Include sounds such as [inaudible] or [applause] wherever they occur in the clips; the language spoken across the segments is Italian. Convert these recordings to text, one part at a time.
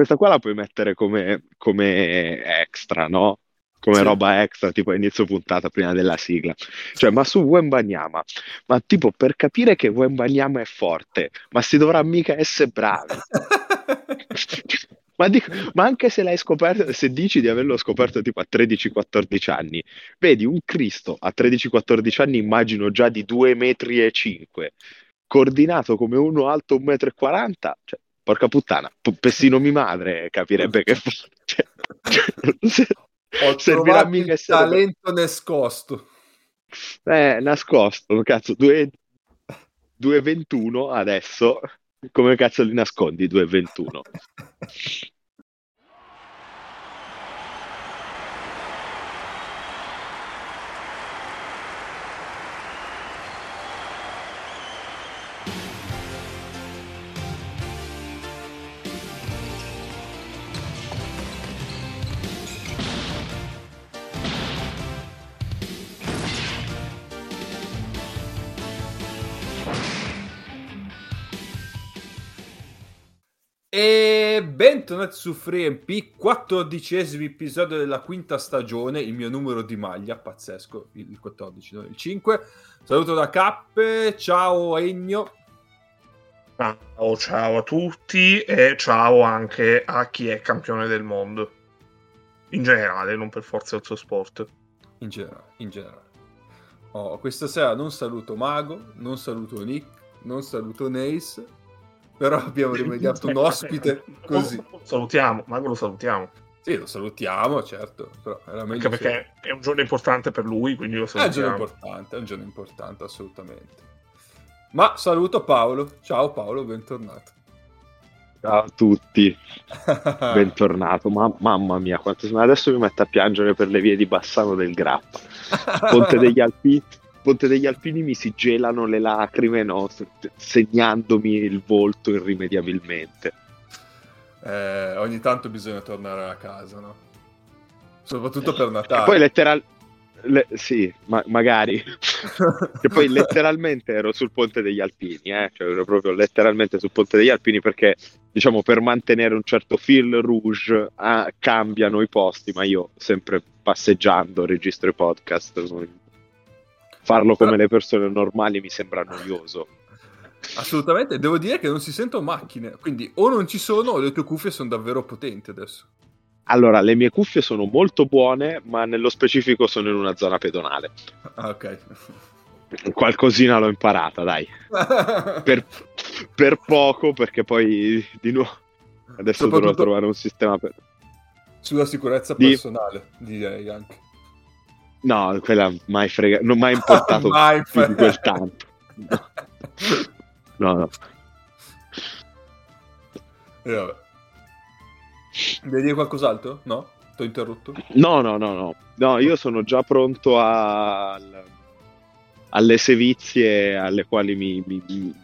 questa qua la puoi mettere come, come extra, no? Come sì. roba extra, tipo inizio puntata prima della sigla. Cioè, ma su Wembanyama, ma tipo per capire che Wembanyama è forte, ma si dovrà mica essere bravi. [laughs] Ma, dico, ma, anche se l'hai scoperto, se dici di averlo scoperto tipo a 13-14 anni, vedi un Cristo a 13-14 anni, immagino già di 2 metri e 5, coordinato come uno alto 1,40 m, cioè, porca puttana, pessino mi madre capirebbe che cioè, cioè, Ho [laughs] servirà mica essere talento nascosto. Eh, nascosto, cazzo, 2,21 adesso, come cazzo li nascondi 2,21? [laughs] E bentornati su FreeMP, quattordicesimo episodio della quinta stagione, il mio numero di maglia, pazzesco, il 14, non il 5. Saluto da Cappe, ciao Ennio. Ciao, ciao a tutti e ciao anche a chi è campione del mondo. In generale, non per forza il suo sport. In generale, in generale. Oh, questa sera non saluto Mago, non saluto Nick, non saluto Nace però abbiamo rimediato un ospite così. Salutiamo, Mago lo salutiamo. Sì, lo salutiamo, certo. Però era Anche perché è un giorno importante per lui, quindi lo salutiamo. È un giorno importante, è un giorno importante, assolutamente. Ma saluto Paolo. Ciao Paolo, bentornato. Ciao a tutti, [laughs] bentornato. Ma, mamma mia, quanto... adesso mi metto a piangere per le vie di Bassano del Grappa. Ponte degli Alpini Ponte degli Alpini mi si gelano le lacrime, no? segnandomi il volto irrimediabilmente. Eh, ogni tanto bisogna tornare a casa, no? Soprattutto per Natale. E poi letteralmente... Le, sì, ma, magari. che poi [laughs] letteralmente ero sul ponte degli Alpini, eh? cioè ero proprio letteralmente sul ponte degli Alpini perché, diciamo, per mantenere un certo fil rouge ah, cambiano i posti, ma io sempre passeggiando registro i podcast farlo come le persone normali mi sembra noioso. Assolutamente, devo dire che non si sentono macchine, quindi o non ci sono o le tue cuffie sono davvero potenti adesso. Allora, le mie cuffie sono molto buone, ma nello specifico sono in una zona pedonale. Ah, ok. Qualcosina l'ho imparata, dai. [laughs] per, per, poco, perché poi di nuovo adesso dovrò trovare un sistema per... Sulla sicurezza personale, di... direi anche. No, quella mai frega, non mai importato [laughs] mai più di quel tanto. No, no. no. E vabbè. Devi dire qualcos'altro? No? Ti ho interrotto? No, no, no, no. No, io sono già pronto a... alle sevizie alle quali mi, mi, mi,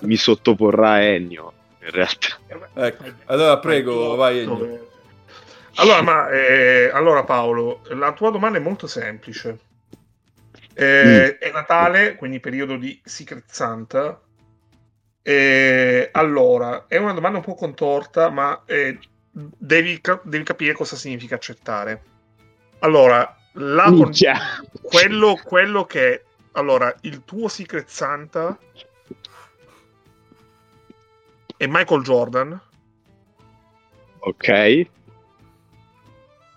mi sottoporrà Ennio, in realtà. Ecco, allora prego, vai Ennio. Allora, ma, eh, allora, Paolo, la tua domanda è molto semplice. Eh, mm. È Natale, quindi periodo di Secret Santa. Eh, allora, è una domanda un po' contorta, ma eh, devi, devi, capire cosa significa accettare. Allora, con... quello, quello che... Allora, il tuo Secret Santa è Michael Jordan. Ok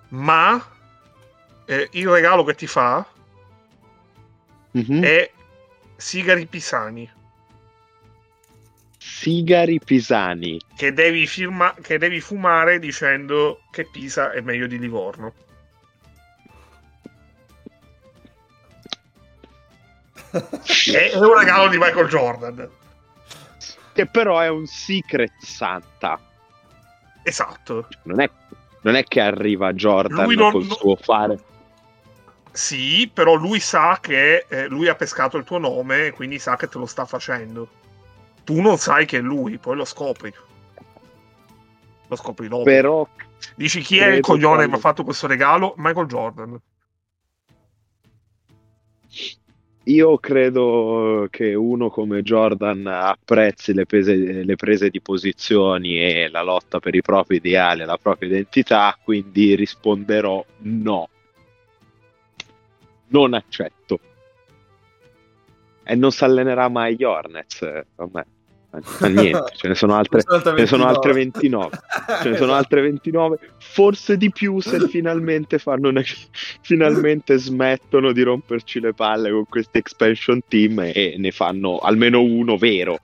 ma eh, il regalo che ti fa mm-hmm. è sigari pisani. Sigari pisani. Che devi, firma- che devi fumare dicendo che Pisa è meglio di Livorno. è un regalo di Michael Jordan. Che però è un secret Santa. Esatto. Non è non è che arriva Jordan lui non, col non... suo fare. Sì, però lui sa che eh, lui ha pescato il tuo nome, quindi sa che te lo sta facendo. Tu non sai che è lui, poi lo scopri. Lo scopri dopo. Però Dici chi è il coglione che mi ha fatto questo regalo? Michael Jordan. Io credo che uno come Jordan apprezzi le, pese- le prese di posizioni e la lotta per i propri ideali la propria identità, quindi risponderò no. Non accetto. E non si allenerà mai gli Hornets, vabbè. Fa niente, ce ne sono [laughs] altre, ce ne sono altre 29. [laughs] ce ne sono altre 29, forse di più se finalmente fanno una... finalmente smettono di romperci le palle con questi expansion team e ne fanno almeno uno vero.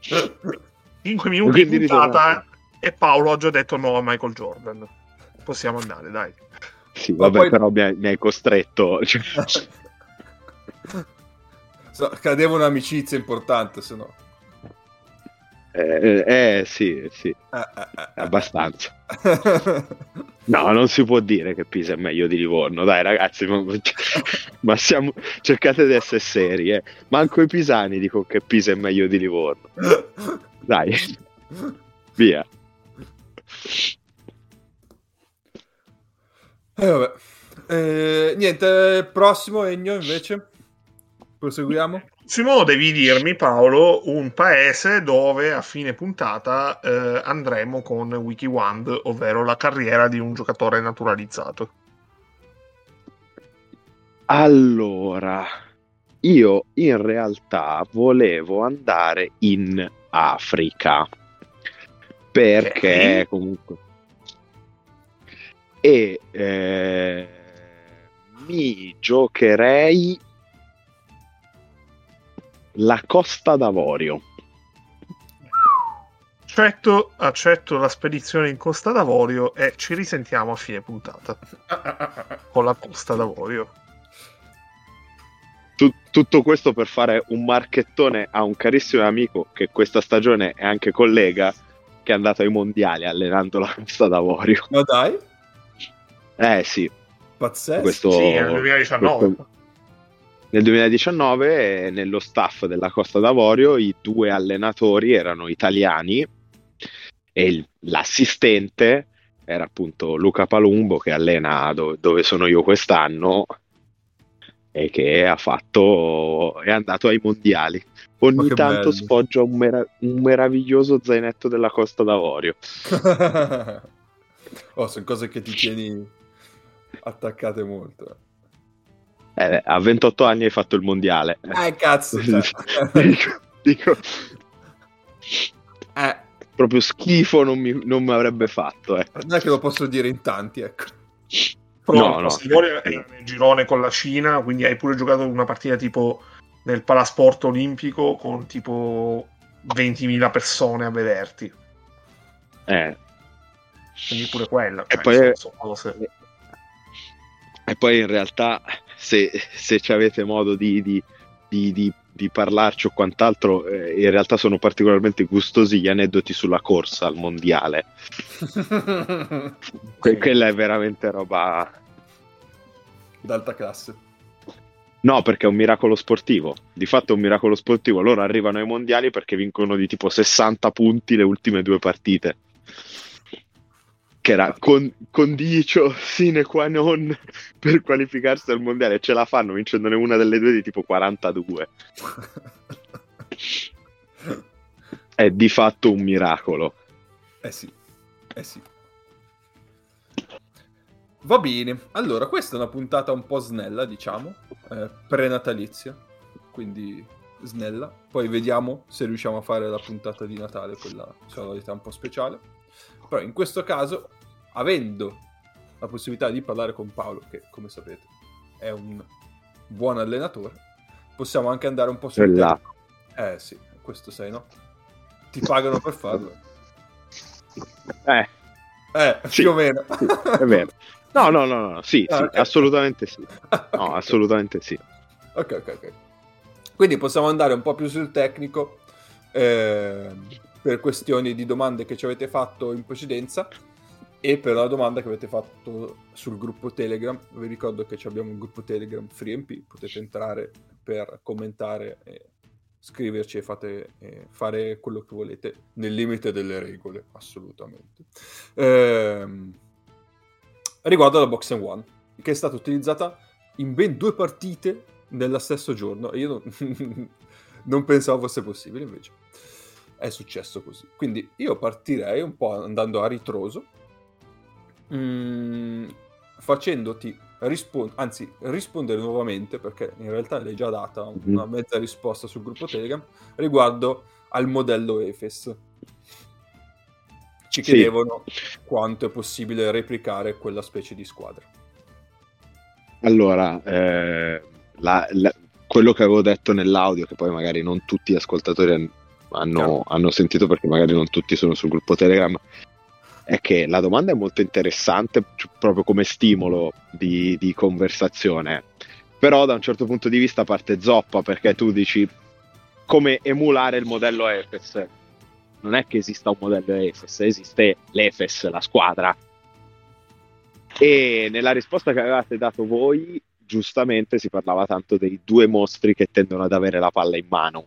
5 minuti di puntata e Paolo ha già detto no a Michael Jordan. Possiamo andare, dai. Sì, vabbè, poi... però mi hai, mi hai costretto. Cioè... [laughs] so, cadeva un'amicizia importante, se no. Eh, eh, sì, sì, eh, eh, eh, abbastanza. [laughs] No, non si può dire che Pisa è meglio di Livorno, dai ragazzi, ma, ma [laughs] siamo, cercate di essere seri, eh. Manco i pisani dico che Pisa è meglio di Livorno. Dai, via. Eh, vabbè. Eh, niente, prossimo Egno invece. Proseguiamo. Simo, devi dirmi, Paolo, un paese dove a fine puntata eh, andremo con WikiWand, ovvero la carriera di un giocatore naturalizzato. Allora, io in realtà volevo andare in Africa perché okay. comunque e eh, mi giocherei la Costa d'Avorio. Accetto, accetto la spedizione in Costa d'Avorio e ci risentiamo a fine puntata [laughs] con la Costa d'Avorio. tutto questo per fare un marchettone a un carissimo amico che questa stagione è anche collega che è andato ai mondiali allenando la Costa d'Avorio. Ma dai? Eh sì. Pazzesco. Questo, sì, nel 2019. Questo, nel 2019 nello staff della Costa d'Avorio i due allenatori erano italiani e il, l'assistente era appunto Luca Palumbo che allena do, dove sono io quest'anno e che ha fatto è andato ai mondiali. Ogni tanto bello. sfoggia un, mera- un, meraviglioso zainetto della Costa d'Avorio. [laughs] Oh, sono cose che ti tieni attaccate molto eh, a 28 anni hai fatto il mondiale. Eh, cazzo. [laughs] Cioè. dico, dico eh. proprio schifo non mi, non mi avrebbe fatto. Eh. Non è che lo posso dire in tanti, ecco. Però no, no. era nel girone con la Cina, quindi hai pure giocato una partita tipo nel Palasport Olimpico con tipo 20.000 persone a vederti. Eh. Quindi pure quella. Cioè, e, poi, senso, e poi in realtà se, se avete modo di, di, di, di, parlarci o quant'altro, eh, in realtà sono particolarmente gustosi gli aneddoti sulla corsa al mondiale. [laughs] que- quella è veramente roba d'alta classe. No, perché è un miracolo sportivo. Di fatto è un miracolo sportivo. Loro arrivano ai mondiali perché vincono di tipo 60 punti le ultime due partite che era con, condicio sine qua non [laughs] per qualificarsi al mondiale. Ce la fanno vincendone una delle due di tipo 42. [laughs] È di fatto un miracolo. Eh sì, eh sì. Va bene, allora questa è una puntata un po' snella, diciamo, eh, prenatalizia, quindi snella. Poi vediamo se riusciamo a fare la puntata di Natale, quella solita un po' speciale. Però in questo caso, avendo la possibilità di parlare con Paolo, che come sapete è un buon allenatore, possiamo anche andare un po' sul là. Eh sì, questo sei, no? Ti pagano per farlo. [laughs] Eh. Eh, sì, più o meno. Sì, è vero. No, no, no, no, sì, ah, sì okay. assolutamente sì. No, [laughs] assolutamente sì. Ok, ok, ok. Quindi possiamo andare un po' più sul tecnico. Eh, per questioni di domande che ci avete fatto in precedenza e per la domanda che avete fatto sul gruppo Telegram. Vi ricordo che abbiamo un gruppo Telegram FreeMP, potete entrare per commentare e scriverci e fate, e fare quello che volete nel limite delle regole, assolutamente. Ehm, riguardo alla Box One, che è stata utilizzata in ben due partite nello stesso giorno e io non, [laughs] non pensavo fosse possibile invece è successo così quindi io partirei un po' andando a ritroso mm, facendoti rispondere anzi rispondere nuovamente perché in realtà l'hai già data Mhm. una mezza risposta sul gruppo Telegram riguardo al modello EFES ci Sì. chiedevano quanto è possibile replicare quella specie di squadra Allora, eh, la- la- quello che avevo detto nell'audio, che poi magari non tutti gli ascoltatori han- hanno, hanno sentito perché magari non tutti sono sul gruppo Telegram, è che la domanda è molto interessante c- proprio come stimolo di, di conversazione, però da un certo punto di vista parte zoppa perché tu dici come emulare il modello EFES. Non è che esista un modello EFES, esiste l'EFES, la squadra. E nella risposta che avevate dato voi, giustamente si parlava tanto dei due mostri che tendono ad avere la palla in mano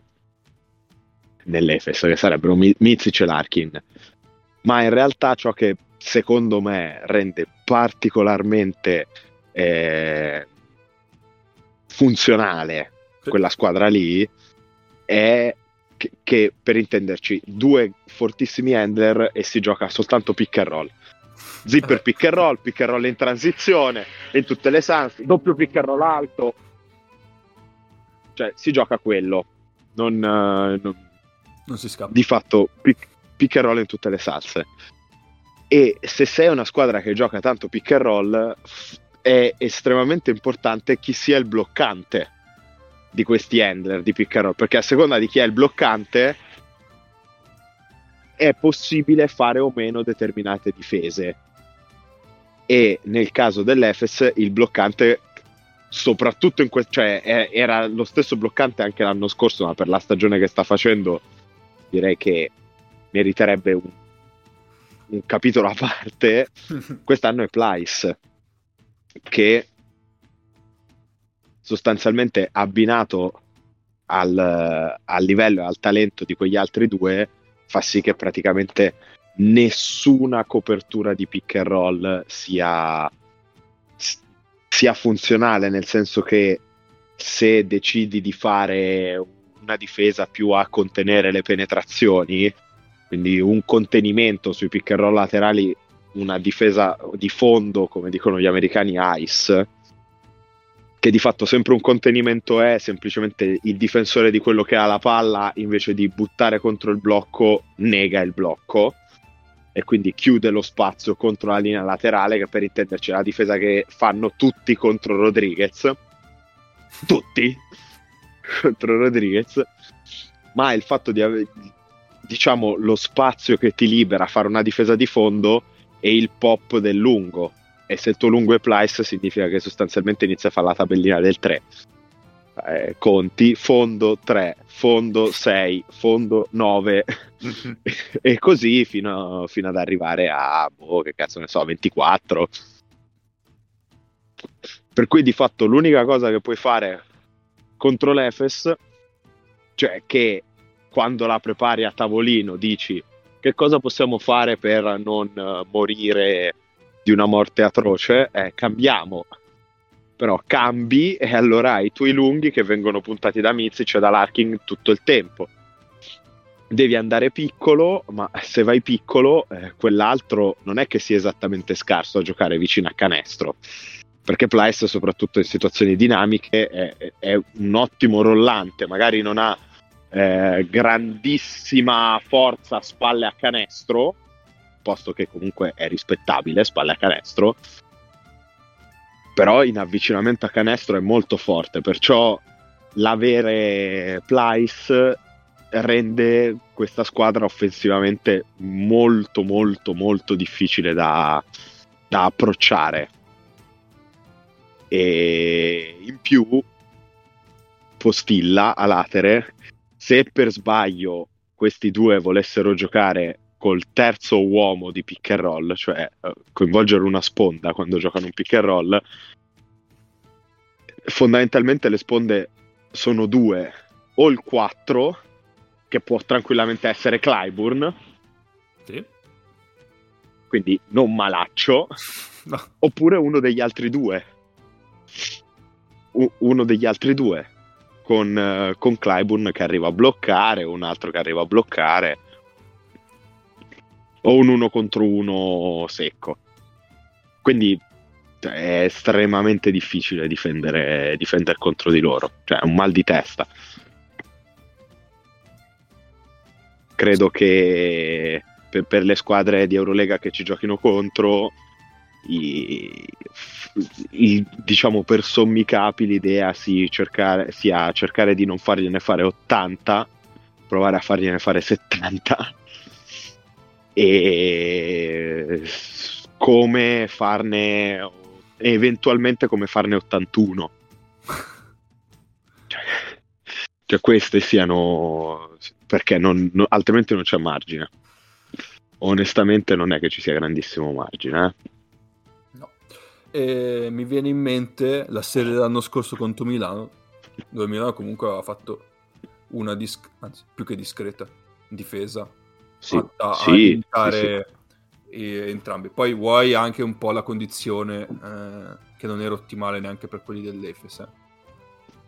nell'Efes, che sarebbero Mi- Mizic e Larkin. Ma in realtà ciò che secondo me rende particolarmente eh, funzionale quella squadra lì è che, che, per intenderci due fortissimi handler e si gioca soltanto pick and roll zipper pick and roll, pick and roll in transizione, in tutte le sans, doppio pick and roll alto. Cioè, si gioca quello. Non, eh, non- non si scappa di fatto, pick, pick and roll in tutte le salse. E se sei una squadra che gioca tanto pick and roll, è estremamente importante chi sia il bloccante di questi handler di pick and roll, perché a seconda di chi è il bloccante è possibile fare o meno determinate difese. E nel caso dell'Efes il bloccante, soprattutto in questo, cioè era lo stesso bloccante anche l'anno scorso, ma per la stagione che sta facendo direi che meriterebbe un, un capitolo a parte. [laughs] Quest'anno è Plyce, che sostanzialmente abbinato al, al livello e al talento di quegli altri due fa sì che praticamente nessuna copertura di pick and roll sia, sia funzionale, nel senso che se decidi di fare una difesa più a contenere le penetrazioni, quindi un contenimento sui pick and roll laterali, una difesa di fondo, come dicono gli americani, ice, che di fatto sempre un contenimento è semplicemente il difensore di quello che ha la palla invece di buttare contro il blocco nega il blocco e quindi chiude lo spazio contro la linea laterale che per intenderci è la difesa che fanno tutti contro Rodriguez. Tutti! [laughs] Contro Rodriguez. Ma il fatto di avere diciamo lo spazio che ti libera a fare una difesa di fondo e il pop del lungo. E se il tuo lungo è Plyce significa che sostanzialmente inizia a fare la tabellina del 3 eh, conti fondo 3 fondo 6 fondo 9 [laughs] e così fino, fino, ad arrivare a boh, che cazzo ne so 24 per cui di fatto l'unica cosa che puoi fare contro l'Efes cioè che quando la prepari a tavolino dici che cosa possiamo fare per non uh, morire di una morte atroce? Eh, cambiamo. Però cambi e allora hai i tuoi lunghi che vengono puntati da Mizic e da Larkin tutto il tempo. Devi andare piccolo ma se vai piccolo eh, quell'altro non è che sia esattamente scarso a giocare vicino a canestro. Perché Plyce soprattutto in situazioni dinamiche è, è un ottimo rollante magari non ha eh, grandissima forza spalle a canestro posto che comunque è rispettabile spalle a canestro. Però in avvicinamento a canestro è molto forte, perciò l'avere Plyce rende questa squadra offensivamente molto molto molto difficile da, da approcciare. E in più Postilla a latere se per sbaglio questi due volessero giocare col terzo uomo di pick and roll, cioè uh, coinvolgere una sponda quando giocano un pick and roll, fondamentalmente le sponde sono due, o il 4, che può tranquillamente essere Clyburn, sì. quindi non malaccio, [laughs] no. oppure uno degli altri due. uno degli altri due, con, uh, con Clyburn che arriva a bloccare, un altro che arriva a bloccare, o un uno contro uno secco. Quindi cioè, è estremamente difficile difendere, difendere contro di loro, cioè è un mal di testa. Credo che per, per le squadre di Eurolega che ci giochino contro i, i, diciamo per sommi capi l'idea sia cercare, sia cercare di non fargliene fare 80 provare a fargliene fare 70 e come farne eventualmente come farne 81 cioè, [laughs] cioè queste siano perché non, no, altrimenti non c'è margine. Onestamente non è che ci sia grandissimo margine eh? E mi viene in mente la serie dell'anno scorso contro Milano, dove Milano comunque aveva fatto una disc- anzi, più che discreta difesa sì, a, sì, a evitare sì, entrambi. Poi vuoi anche un po' la condizione eh, che non era ottimale neanche per quelli dell'Efes. Eh.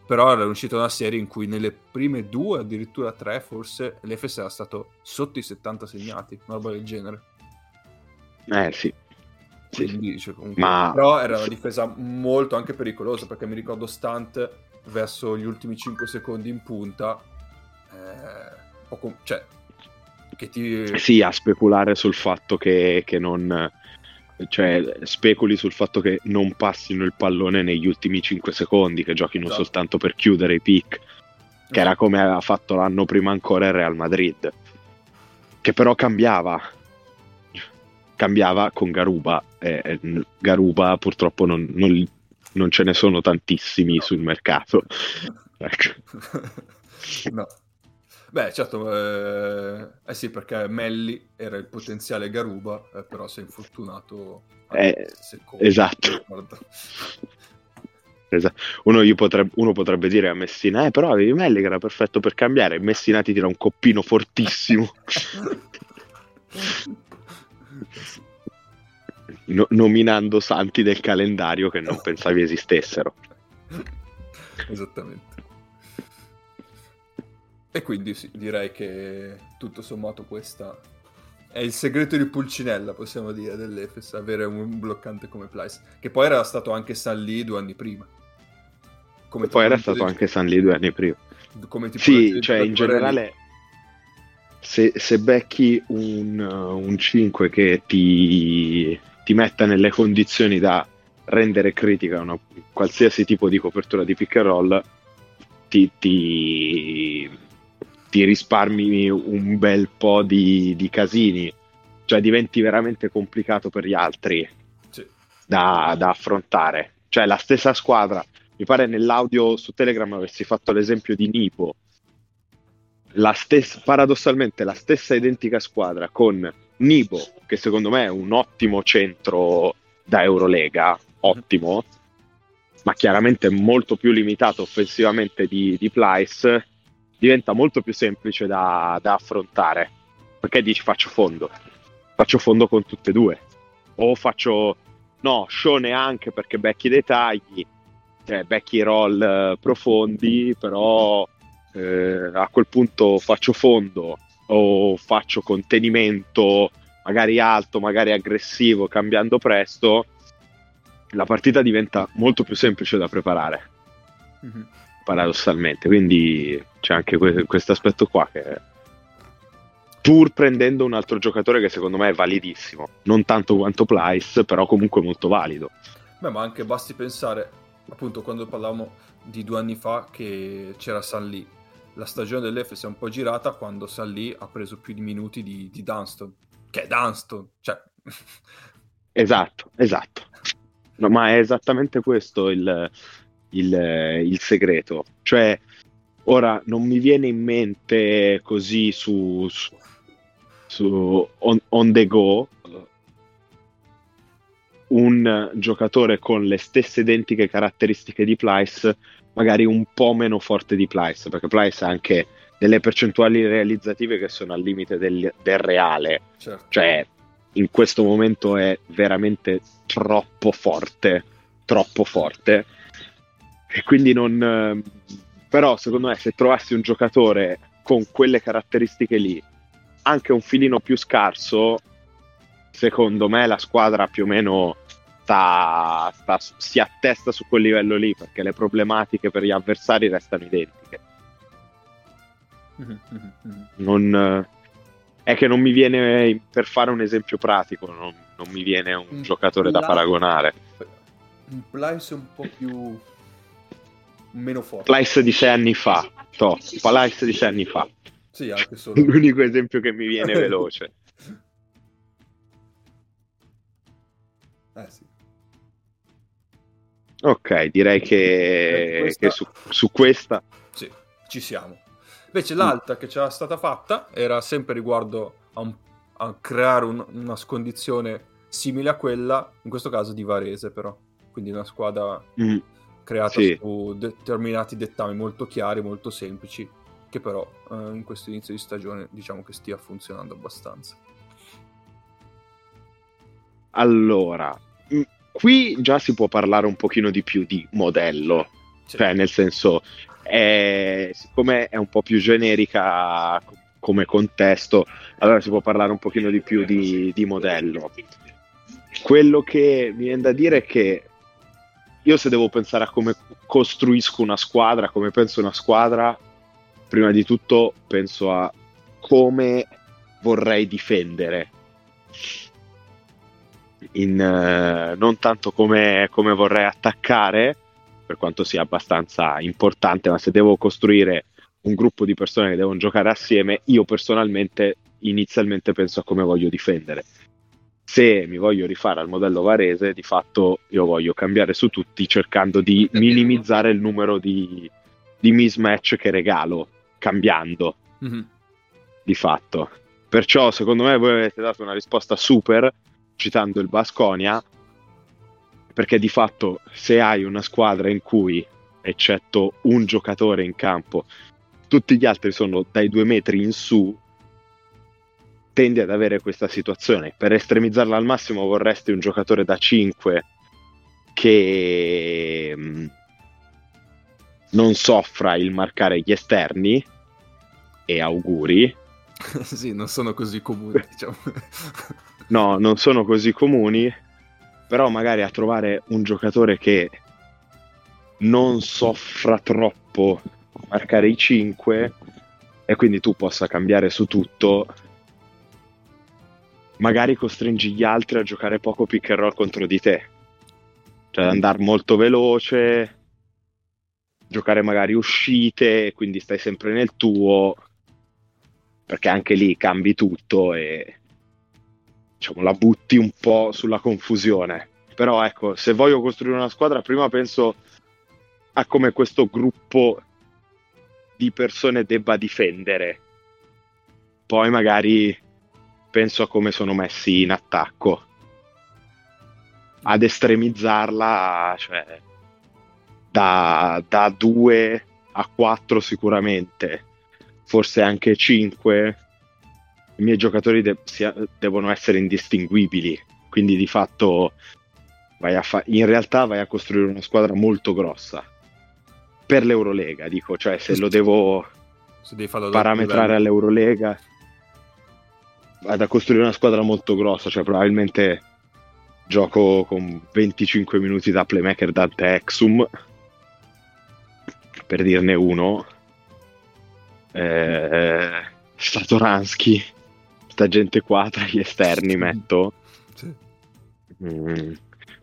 Però era uscita una serie in cui nelle prime due, addirittura tre, forse l'Efes era stato sotto i 70 segnati, una roba del genere. Eh sì, quindi, cioè, comunque, Ma... Però era una difesa molto anche pericolosa perché mi ricordo Stunt verso gli ultimi 5 secondi in punta. Eh, com- cioè, che ti... Sì, a speculare sul fatto che, che non... Cioè, speculi sul fatto che non passino il pallone negli ultimi 5 secondi, che giochino esatto. soltanto per chiudere i pick, che era come aveva fatto l'anno prima ancora il Real Madrid, che però cambiava cambiava con Garuba. Eh, Garuba purtroppo non, non, non, ce ne sono tantissimi no. sul mercato. [laughs] Ecco. No. Beh, certo, eh, eh, sì, perché Melli era il potenziale Garuba, eh, però si è infortunato. Eh, esatto. esatto. Uno, potrebbe, uno, potrebbe, dire a Messina, eh, però avevi Melli che era perfetto per cambiare, Messina ti tira un coppino fortissimo. [laughs] [laughs] no, nominando santi del calendario che non [laughs] pensavi esistessero. Esattamente. E quindi sì, direi che tutto sommato questa è il segreto di Pulcinella, possiamo dire, dell'Efes, avere un bloccante come Plyce, che poi era stato anche San Lee due anni prima. Come poi era stato anche San Lee due anni prima. Come sì, cioè in generale se, se becchi un, un 5 che ti, ti, metta nelle condizioni da rendere critica una qualsiasi tipo di copertura di pick and roll, ti, ti, ti risparmi un bel po' di, di, casini, cioè diventi veramente complicato per gli altri sì. da, da affrontare. Cioè la stessa squadra, mi pare nell'audio su Telegram avessi fatto l'esempio di Nipo, la stessa, paradossalmente la stessa identica squadra con Nibo, che secondo me è un ottimo centro da Eurolega, ottimo, ma chiaramente molto più limitato offensivamente di, di Plyce, diventa molto più semplice da, da affrontare. Perché dici faccio fondo? Faccio fondo con tutte e due. O faccio, no, show neanche perché becchi dei tagli, cioè becchi roll eh, profondi, però eh, a quel punto faccio fondo o faccio contenimento magari alto, magari aggressivo, cambiando presto, la partita diventa molto più semplice da preparare. Mm-hmm. Paradossalmente, quindi c'è anche questo aspetto qua che pur prendendo un altro giocatore che secondo me è validissimo, non tanto quanto Plyce, però comunque molto valido. Beh, ma anche basti pensare, appunto, quando parlavamo di due anni fa che c'era San Lee, la stagione dell'Efes è un po' girata quando Salì ha preso più di minuti di, di Dunston, che è Dunston, cioè... [laughs] Esatto, esatto. No, ma è esattamente questo il, il, il, segreto. Cioè, ora non mi viene in mente così su, su, su on, on, the go un giocatore con le stesse identiche caratteristiche di Plyce magari un po' meno forte di Plyce, perché Plyce ha anche delle percentuali realizzative che sono al limite del, del reale, certo. cioè in questo momento è veramente troppo forte, troppo forte. e quindi non... eh, Però secondo me se trovassi un giocatore con quelle caratteristiche lì, anche un filino più scarso, secondo me la squadra più o meno sta, sta- si attesta su quel livello lì, perché le problematiche per gli avversari restano identiche. Mhm, mhm, mhm. Non, è che non mi viene, per fare un esempio pratico, non, non mi viene un Mm, giocatore da la- paragonare. Plyce un po' più... meno forte. Plyce di sei anni fa, to, Plyce di sei anni fa, Sì, anche solo. [laughs] l'unico esempio che mi viene veloce. [laughs] Eh sì. Ok, direi che, questa- che su, su questa Sì, ci siamo. Invece l'altra che c'era stata fatta era sempre riguardo a, un- a creare un- una condizione simile a quella, in questo caso di Varese però. Quindi una squadra Mm, creata Sì. su determinati dettami molto chiari, molto semplici, che però eh, in questo inizio di stagione diciamo che stia funzionando abbastanza. allora, mm, qui già si può parlare un pochino di più di modello, Sì. cioè nel senso, è- siccome è un po' più generica come contesto, allora si può parlare un pochino di più di, di modello. Quello che mi viene da dire è che io se devo pensare a come costruisco una squadra, come penso una squadra, prima di tutto penso a come vorrei difendere. In, eh, non tanto come, come vorrei attaccare, per quanto sia abbastanza importante, ma se devo costruire un gruppo di persone che devono giocare assieme, io personalmente inizialmente penso a come voglio difendere. Se mi voglio rifare al modello varese, di fatto io voglio cambiare su tutti cercando di minimizzare il numero di, di mismatch che regalo, cambiando Mhm. di fatto. Perciò, secondo me, voi avete dato una risposta super citando il Basconia, perché di fatto, se hai una squadra in cui, eccetto un giocatore in campo, tutti gli altri sono dai due metri in su, tendi ad avere questa situazione. Per estremizzarla al massimo, vorresti un giocatore da 5 che mm, non soffra il marcare gli esterni. E auguri, [laughs] sì, non sono così comuni, [laughs] diciamo. No, non sono così comuni, però magari a trovare un giocatore che non soffra troppo marcare i 5 e quindi tu possa cambiare su tutto, magari costringi gli altri a giocare poco pick and roll contro di te. Cioè ad andare molto veloce, giocare magari uscite, quindi stai sempre nel tuo, perché anche lì cambi tutto e diciamo, la butti un po' sulla confusione. Però ecco, se voglio costruire una squadra, prima penso a come questo gruppo di persone debba difendere. Poi magari penso a come sono messi in attacco. Ad estremizzarla, cioè da, da 2 a 4 sicuramente, forse anche 5 i miei giocatori de- sia- devono essere indistinguibili, quindi di fatto vai a fa- in realtà vai a costruire una squadra molto grossa. Per l'Eurolega, dico, cioè se lo devo Se parametrare all'Eurolega vado a costruire una squadra molto grossa, cioè probabilmente gioco con 25 minuti da playmaker Dante Exum per dirne uno. Eh, Statoransky sta gente qua tra gli esterni metto Sì. Mm.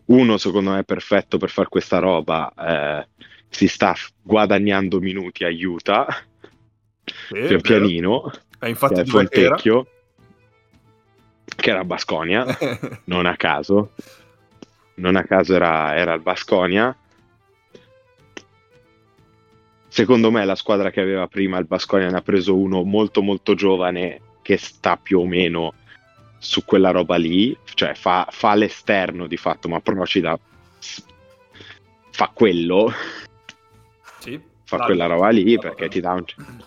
Uno secondo me è perfetto per fare questa roba. eh, si sta guadagnando minuti a Utah, Sì, pian pianino, Eh, infatti che è dove era? Fontecchio, che era Basconia, [laughs] non a caso. Non a caso era, era il Basconia. Secondo me la squadra che aveva prima il Basconia ne ha preso uno molto molto giovane che sta più o meno su quella roba lì, cioè fa, fa l'esterno di fatto, ma Procida fa quello, sì, fa l'alba. quella roba lì L'alba, perché ti dà un...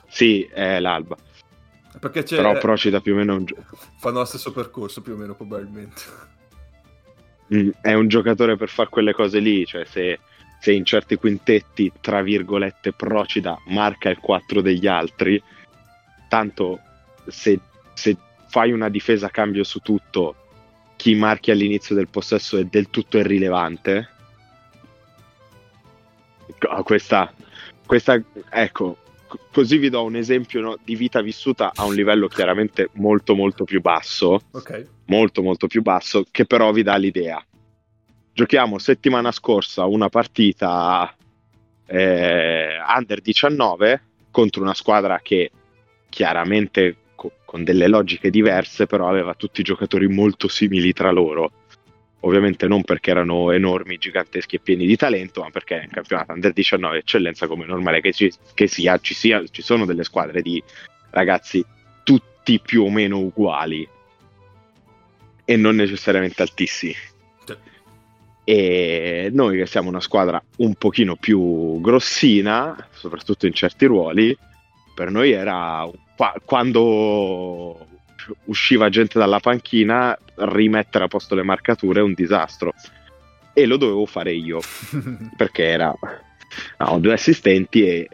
Sì, è l'alba, Perché c'è... però Procida più o meno un, fanno lo stesso percorso più o meno probabilmente. Mm, è un giocatore per fare quelle cose lì, cioè se se in certi quintetti, tra virgolette, Procida marca il 4 degli altri, tanto se, se fai una difesa a cambio su tutto, chi marchi all'inizio del possesso è del tutto irrilevante. Questa, questa ecco, così vi do un esempio no, di vita vissuta a un livello chiaramente molto molto più basso, Ok. molto molto più basso, che però vi dà l'idea. Giochiamo settimana scorsa una partita eh, under 19 contro una squadra che chiaramente con delle logiche diverse, però aveva tutti giocatori molto simili tra loro. Ovviamente non perché erano enormi, giganteschi e pieni di talento, ma perché nel campionato under 19 eccellenza come è normale che, ci, che sia, ci sia, ci sono delle squadre di ragazzi tutti più o meno uguali e non necessariamente altissimi. E noi che siamo una squadra un pochino più grossina, soprattutto in certi ruoli, per noi era qua- quando usciva gente dalla panchina, rimettere a posto le marcature è un disastro. E lo dovevo fare io, [laughs] perché era no, due assistenti e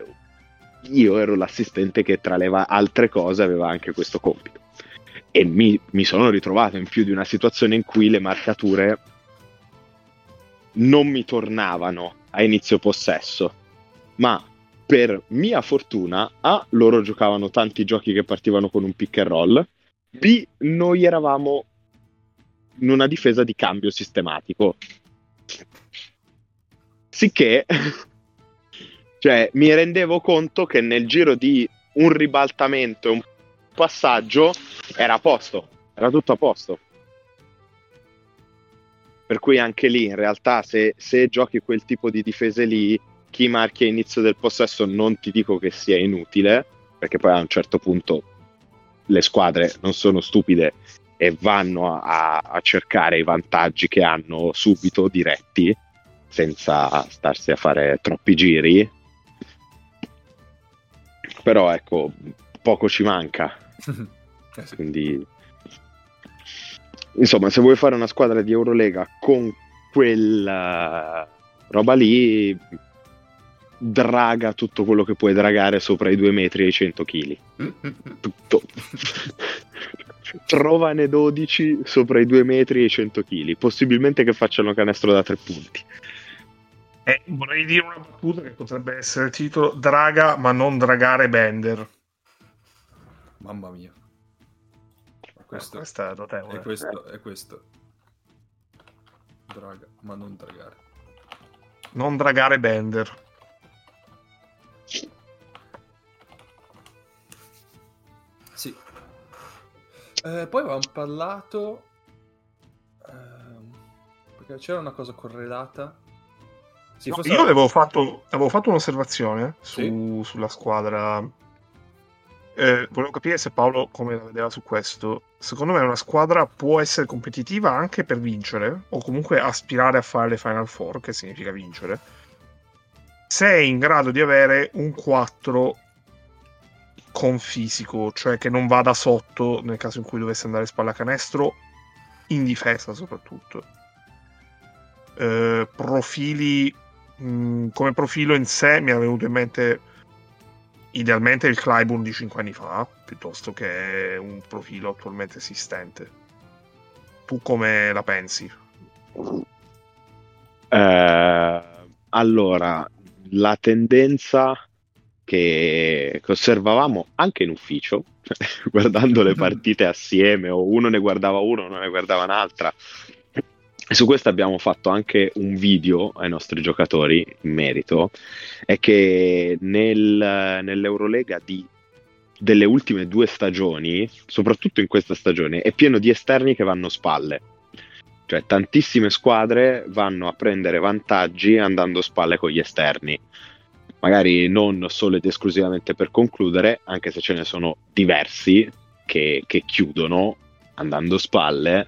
io ero l'assistente che tra le altre cose aveva anche questo compito. E mi, mi sono ritrovato in più di una situazione in cui le marcature non mi tornavano a inizio possesso, ma per mia fortuna, A, loro giocavano tanti giochi che partivano con un pick and roll, B, noi eravamo in una difesa di cambio sistematico. Sicché, [laughs] cioè, mi rendevo conto che nel giro di un ribaltamento e un passaggio era a posto, era tutto a posto. Per cui anche lì, in realtà, se, se giochi quel tipo di difese lì, chi marchi a inizio del possesso non ti dico che sia inutile, perché poi a un certo punto le squadre non sono stupide e vanno a, a cercare i vantaggi che hanno subito diretti, senza starsi a fare troppi giri. Però ecco, poco ci manca. [laughs] Eh sì. Quindi, insomma, se vuoi fare una squadra di Eurolega con quella roba lì, draga tutto quello che puoi dragare sopra i 2 metri e i 100 kg. Tutto. [laughs] Trovane 12 sopra i 2 metri e i 100 kg. Possibilmente che facciano canestro da 3 punti. Eh, vorrei dire una battuta che potrebbe essere il titolo Draga ma non dragare Bender. Mamma mia. Questo, Questa è notevole. è questo, è questo. Draga, ma non dragare. Non dragare Bender. Sì. Eh, poi avevamo parlato... ehm, perché c'era una cosa correlata. Sì, No, io avevo fatto, avevo fatto un'osservazione su- sulla squadra. Eh, volevo capire se Paolo come la vedeva su questo. Secondo me una squadra può essere competitiva anche per vincere, o comunque aspirare a fare le Final Four, che significa vincere, se è in grado di avere un 4 con fisico, cioè che non vada sotto nel caso in cui dovesse andare spalla canestro, in difesa soprattutto. Eh, profili mh, come profilo in sé mi è venuto in mente idealmente il Clyburn di 5 anni fa piuttosto che un profilo attualmente esistente tu come la pensi? Eh, allora, la tendenza che, osservavamo anche in ufficio, [laughs] guardando le partite assieme, o uno ne guardava uno, uno ne guardava un'altra. E su questo abbiamo fatto anche un video ai nostri giocatori in merito, è che nel- nell'Eurolega di, delle ultime due stagioni, soprattutto in questa stagione, è pieno di esterni che vanno spalle. Cioè, tantissime squadre vanno a prendere vantaggi andando spalle con gli esterni. Magari non solo ed esclusivamente per concludere, anche se ce ne sono diversi che, che chiudono andando spalle,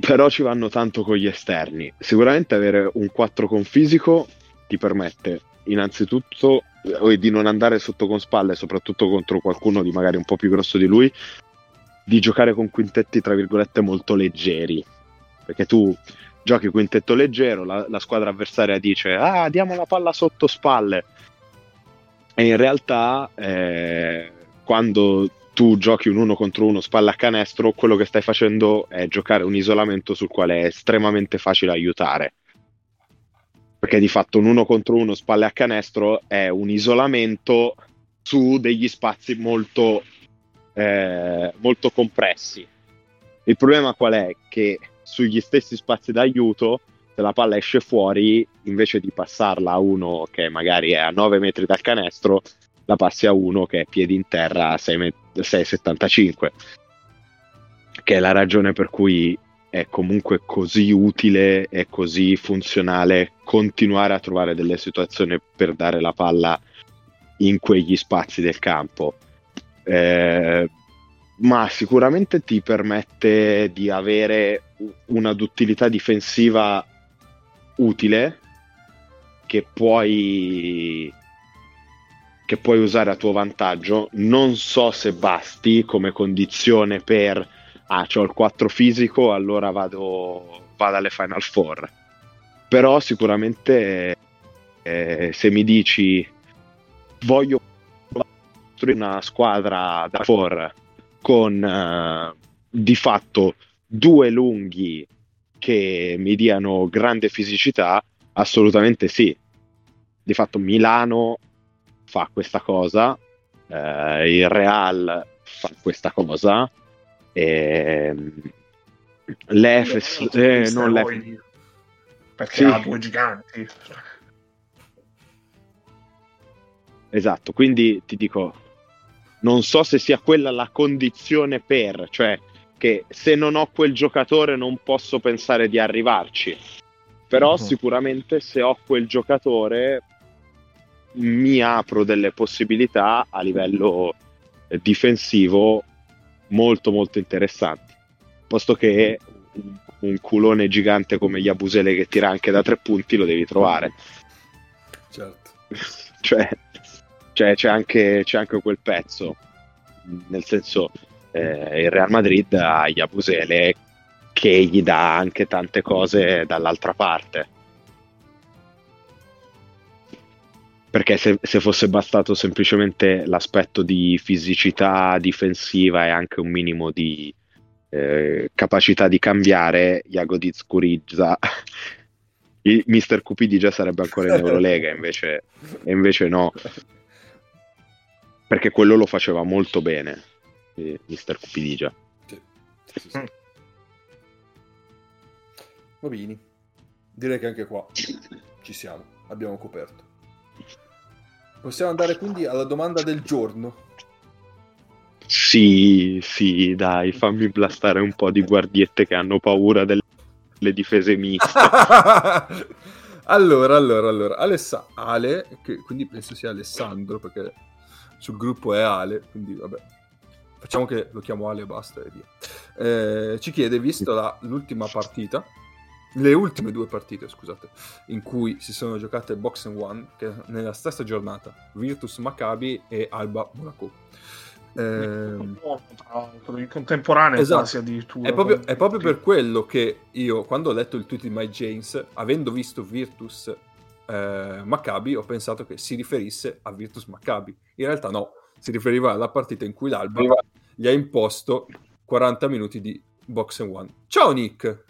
però ci vanno tanto con gli esterni. Sicuramente avere un 4 con fisico ti permette innanzitutto eh, di non andare sotto con spalle, soprattutto contro qualcuno di magari un po' più grosso di lui, di giocare con quintetti tra virgolette molto leggeri. Perché tu giochi quintetto leggero, la, la squadra avversaria dice ah diamo la palla sotto spalle e in realtà eh, quando tu giochi un uno contro uno spalla a canestro, quello che stai facendo è giocare un isolamento sul quale è estremamente facile aiutare. Perché di fatto un uno contro uno spalle a canestro è un isolamento su degli spazi molto, eh, molto compressi. Il problema qual è? Che sugli stessi spazi d'aiuto, se la palla esce fuori, invece di passarla a uno che magari è a 9 metri dal canestro, la passi a uno che è piedi in terra a 6,75. Che è la ragione per cui è comunque così utile e così funzionale continuare a trovare delle situazioni per dare la palla in quegli spazi del campo. Eh, ma sicuramente ti permette di avere una duttilità difensiva utile che puoi che puoi usare a tuo vantaggio. Non so se basti come condizione per ah, ho il 4 fisico, allora vado, vado alle Final Four. Però sicuramente eh, se mi dici voglio costruire una squadra da Four con eh, di fatto due lunghi che mi diano grande fisicità, assolutamente sì. Di fatto Milano fa questa cosa, eh, il Real fa questa cosa, e l'Efes, eh, non l'Efes. Perché sì. ha due giganti. Esatto, quindi ti dico, non so se sia quella la condizione per, cioè che se non ho quel giocatore non posso pensare di arrivarci. Però uh-huh. sicuramente se ho quel giocatore mi apro delle possibilità a livello eh, difensivo molto molto interessanti. Posto che un, un culone gigante come Yabusele che tira anche da tre punti lo devi trovare. Certo. [laughs] cioè, cioè c'è, anche, c'è, anche, quel pezzo. Nel senso, eh, il Real Madrid ha Yabusele che gli dà anche tante cose dall'altra parte perché se, se, fosse bastato semplicemente l'aspetto di fisicità difensiva e anche un minimo di eh, capacità di cambiare, Iago Di Scurizza, [laughs] il Mister Cupidigia sarebbe ancora in Eurolega, invece, invece no, perché quello lo faceva molto bene, Mister Cupidigia. Sì, sì, sì. Va bene, direi che anche qua ci siamo, abbiamo coperto. Possiamo andare quindi alla domanda del giorno. Sì, sì, dai, fammi blastare un po' di guardiette che hanno paura delle difese miste. [laughs] allora, allora, allora, Alessa, Ale, che quindi penso sia Alessandro perché sul gruppo è Ale, quindi vabbè, facciamo che lo chiamo Ale e basta e via. Eh, ci chiede, visto la, l'ultima partita, le ultime due partite, scusate, in cui si sono giocate Box and One, che nella stessa giornata, Virtus Maccabi e Alba Monaco. Eh, in contemporanea esatto. quasi addirittura. È proprio, è proprio, per quello che io, quando ho letto il tweet di My James, avendo visto Virtus eh, Maccabi, ho pensato che si riferisse a Virtus Maccabi. In realtà no, si riferiva alla partita in cui l'Alba gli ha imposto 40 minuti di Box and One. Ciao Nick!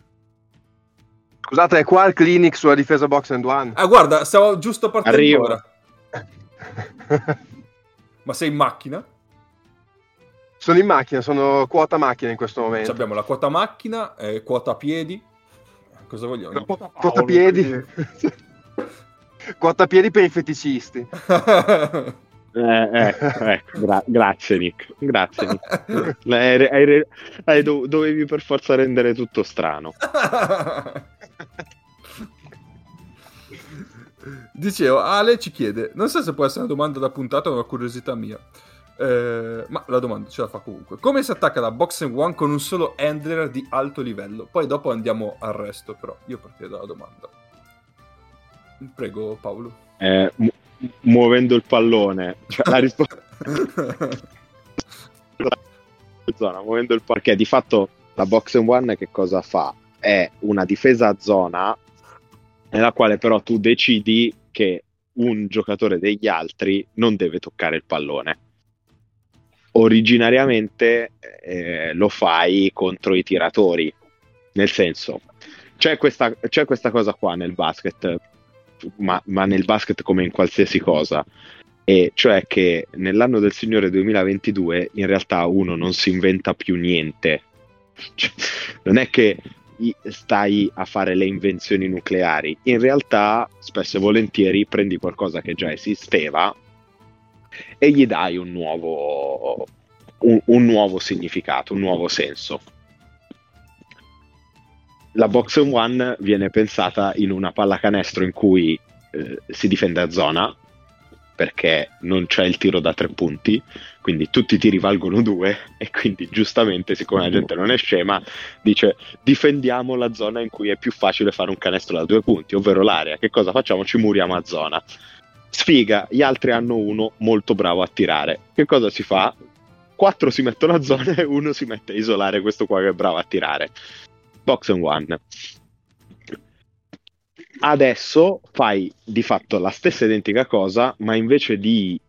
Scusate, è qua il clinic sulla difesa box and one? Ah, guarda, stavo giusto partendo Arrivo. ora. [laughs] Ma sei in macchina? Sono in macchina, sono quota macchina in questo momento. Ci abbiamo la quota macchina, eh, quota piedi. Cosa vogliamo? Quota, quota piedi. [laughs] quota piedi per i feticisti. [laughs] Eh, eh, ecco, gra- grazie Nick, grazie Nick. [laughs] Hai, hai, hai, dovevi per forza rendere tutto strano. [laughs] Dicevo, Ale ci chiede, non so se può essere una domanda da puntata o una curiosità mia, eh, ma la domanda ce la fa comunque. Come si attacca la Box One con un solo handler di alto livello? Poi dopo andiamo al resto, però io partirei dalla domanda. Prego Paolo. Eh, mu- muovendo il pallone. Cioè, la risposta... [laughs] zona, muovendo il pallone. Perché di fatto la Box One che cosa fa? è una difesa a zona nella quale però tu decidi che un giocatore degli altri non deve toccare il pallone. Originariamente eh, lo fai contro i tiratori, nel senso, c'è questa, c'è questa cosa qua nel basket, ma, ma nel basket come in qualsiasi cosa, e cioè che nell'anno del Signore 2022 in realtà uno non si inventa più niente. Cioè, non è che stai a fare le invenzioni nucleari, in realtà spesso e volentieri prendi qualcosa che già esisteva e gli dai un nuovo, un, un nuovo significato, un nuovo senso. La box one viene pensata in una pallacanestro in cui eh, si difende a zona perché non c'è il tiro da tre punti, quindi tutti i tiri valgono due e quindi giustamente, siccome la gente non è scema, dice difendiamo la zona in cui è più facile fare un canestro da due punti, ovvero l'area. Che cosa facciamo? Ci muriamo a zona. Sfiga, gli altri hanno uno molto bravo a tirare. Che cosa si fa? Quattro si mettono a zona e uno si mette a isolare questo qua che è bravo a tirare. Box and one adesso fai di fatto la stessa identica cosa, ma invece di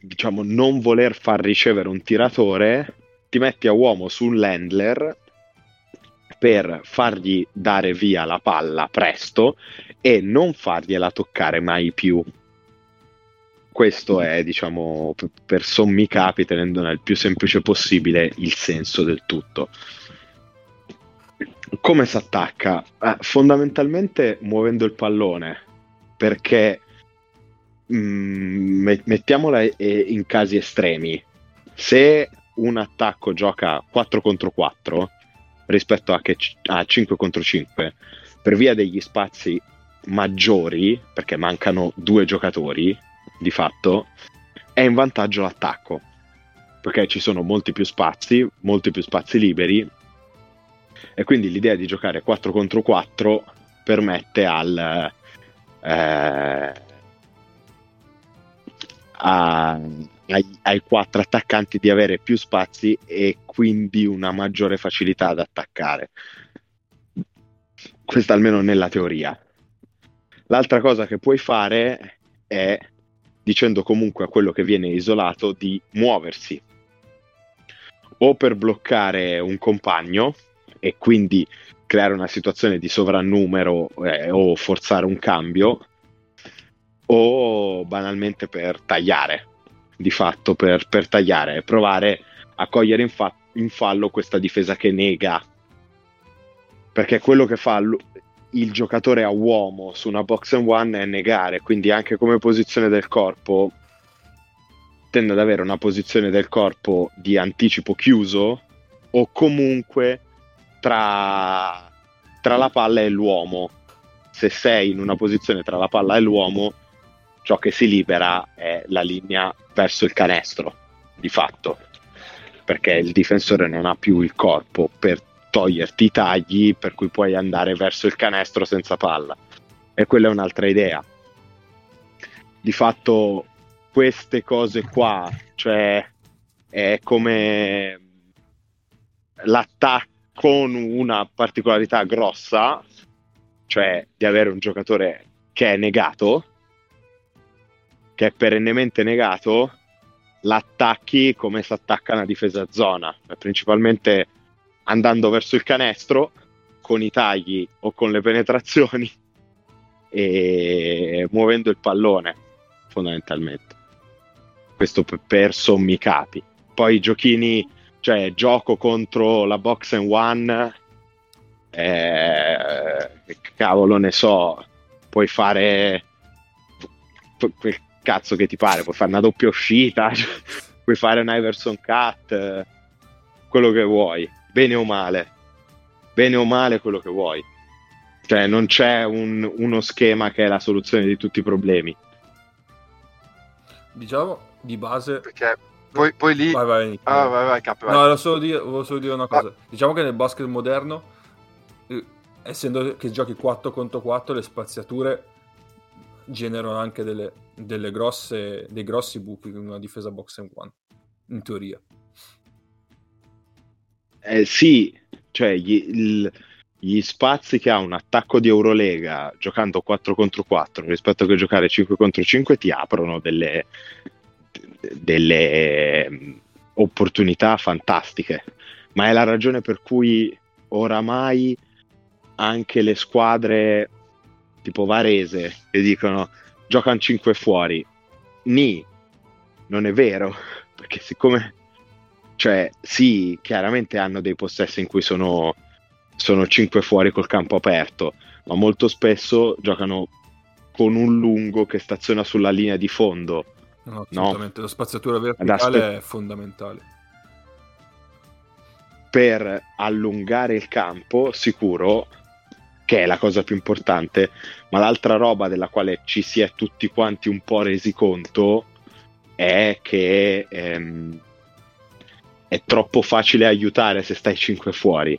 diciamo non voler far ricevere un tiratore, ti metti a uomo sull'handler per fargli dare via la palla presto e non fargliela toccare mai più. Questo è, diciamo, per sommi capi, tenendo nel più semplice possibile il senso del tutto. Come si attacca? Eh, fondamentalmente muovendo il pallone, perché mh, mm, mettiamola in casi estremi. Se un attacco gioca 4 contro 4 rispetto a, che, a 5 contro 5, per via degli spazi maggiori, perché mancano due giocatori di fatto, è in vantaggio l'attacco perché ci sono molti più spazi, molti più spazi liberi e quindi l'idea di giocare 4 contro 4 permette al, eh, a, ai, ai quattro attaccanti di avere più spazi e quindi una maggiore facilità ad attaccare. Questa almeno nella teoria. L'altra cosa che puoi fare è, dicendo comunque a quello che viene isolato, di muoversi o per bloccare un compagno, e quindi creare una situazione di sovrannumero eh, o forzare un cambio o banalmente per tagliare di fatto per, per tagliare e provare a cogliere in, fa- in, fallo questa difesa che nega. Perché quello che fa l- il giocatore a uomo su una box and one è negare quindi anche come posizione del corpo tende ad avere una posizione del corpo di anticipo chiuso o comunque tra, tra la palla e l'uomo. Se sei in una posizione tra la palla e l'uomo, ciò che si libera è la linea verso il canestro, di fatto, perché il difensore non ha più il corpo per toglierti i tagli, per cui puoi andare verso il canestro senza palla. E quella è un'altra idea. Di fatto, queste cose qua, cioè è come l'attacco con una particolarità grossa, cioè di avere un giocatore che è negato, che è perennemente negato, l'attacchi come si attacca una difesa zona, cioè, principalmente andando verso il canestro con i tagli o con le penetrazioni [laughs] e muovendo il pallone fondamentalmente. Questo per sommi capi. Poi i giochini cioè gioco contro la box and one, eh, cavolo ne so, puoi fare quel cazzo che ti pare, puoi fare una doppia uscita, [laughs] puoi fare un Iverson cut, quello che vuoi, bene o male, bene o male quello che vuoi. Cioè non c'è un, uno schema che è la soluzione di tutti i problemi. Diciamo di base... Perché poi, poi lì... Vai, vai, ah, vai, vai, capo, vai. No, volevo solo, dire, volevo solo dire una cosa. Ah. Diciamo che nel basket moderno, eh, essendo che giochi 4 contro 4, le spaziature generano anche delle, delle grosse, dei grossi buchi in una difesa box and one, in teoria. Eh, sì, cioè il, gli spazi che ha un attacco di Eurolega giocando 4 contro 4 rispetto che giocare 5 contro 5 ti aprono delle, delle mm, opportunità fantastiche. Ma è la ragione per cui oramai anche le squadre tipo Varese che dicono giocano 5 fuori. Ni, non è vero, [laughs] perché siccome, cioè, sì, chiaramente hanno dei possessi in cui sono, sono 5 fuori col campo aperto, ma molto spesso giocano con un lungo che staziona sulla linea di fondo. No, assolutamente, no? la spaziatura verticale aspe- è fondamentale. Per allungare il campo, sicuro, che è la cosa più importante, ma l'altra roba della quale ci si è tutti quanti un po' resi conto è che ehm, è troppo facile aiutare se stai 5 fuori.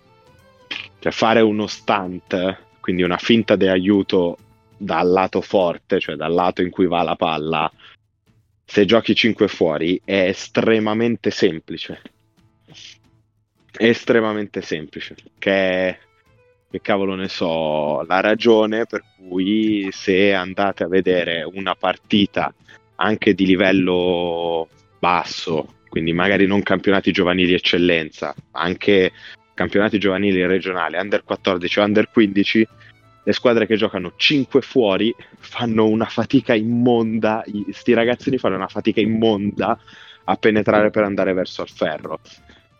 Cioè fare uno stunt, quindi una finta di aiuto dal lato forte, cioè dal lato in cui va la palla, se giochi 5 fuori è estremamente semplice. Estremamente semplice, che che cavolo ne so, la ragione per cui se andate a vedere una partita anche di livello basso, quindi magari non campionati giovanili eccellenza, anche campionati giovanili regionali, under 14 o under 15, le squadre che giocano 5 fuori fanno una fatica immonda, sti ragazzini fanno una fatica immonda a penetrare per andare verso il ferro,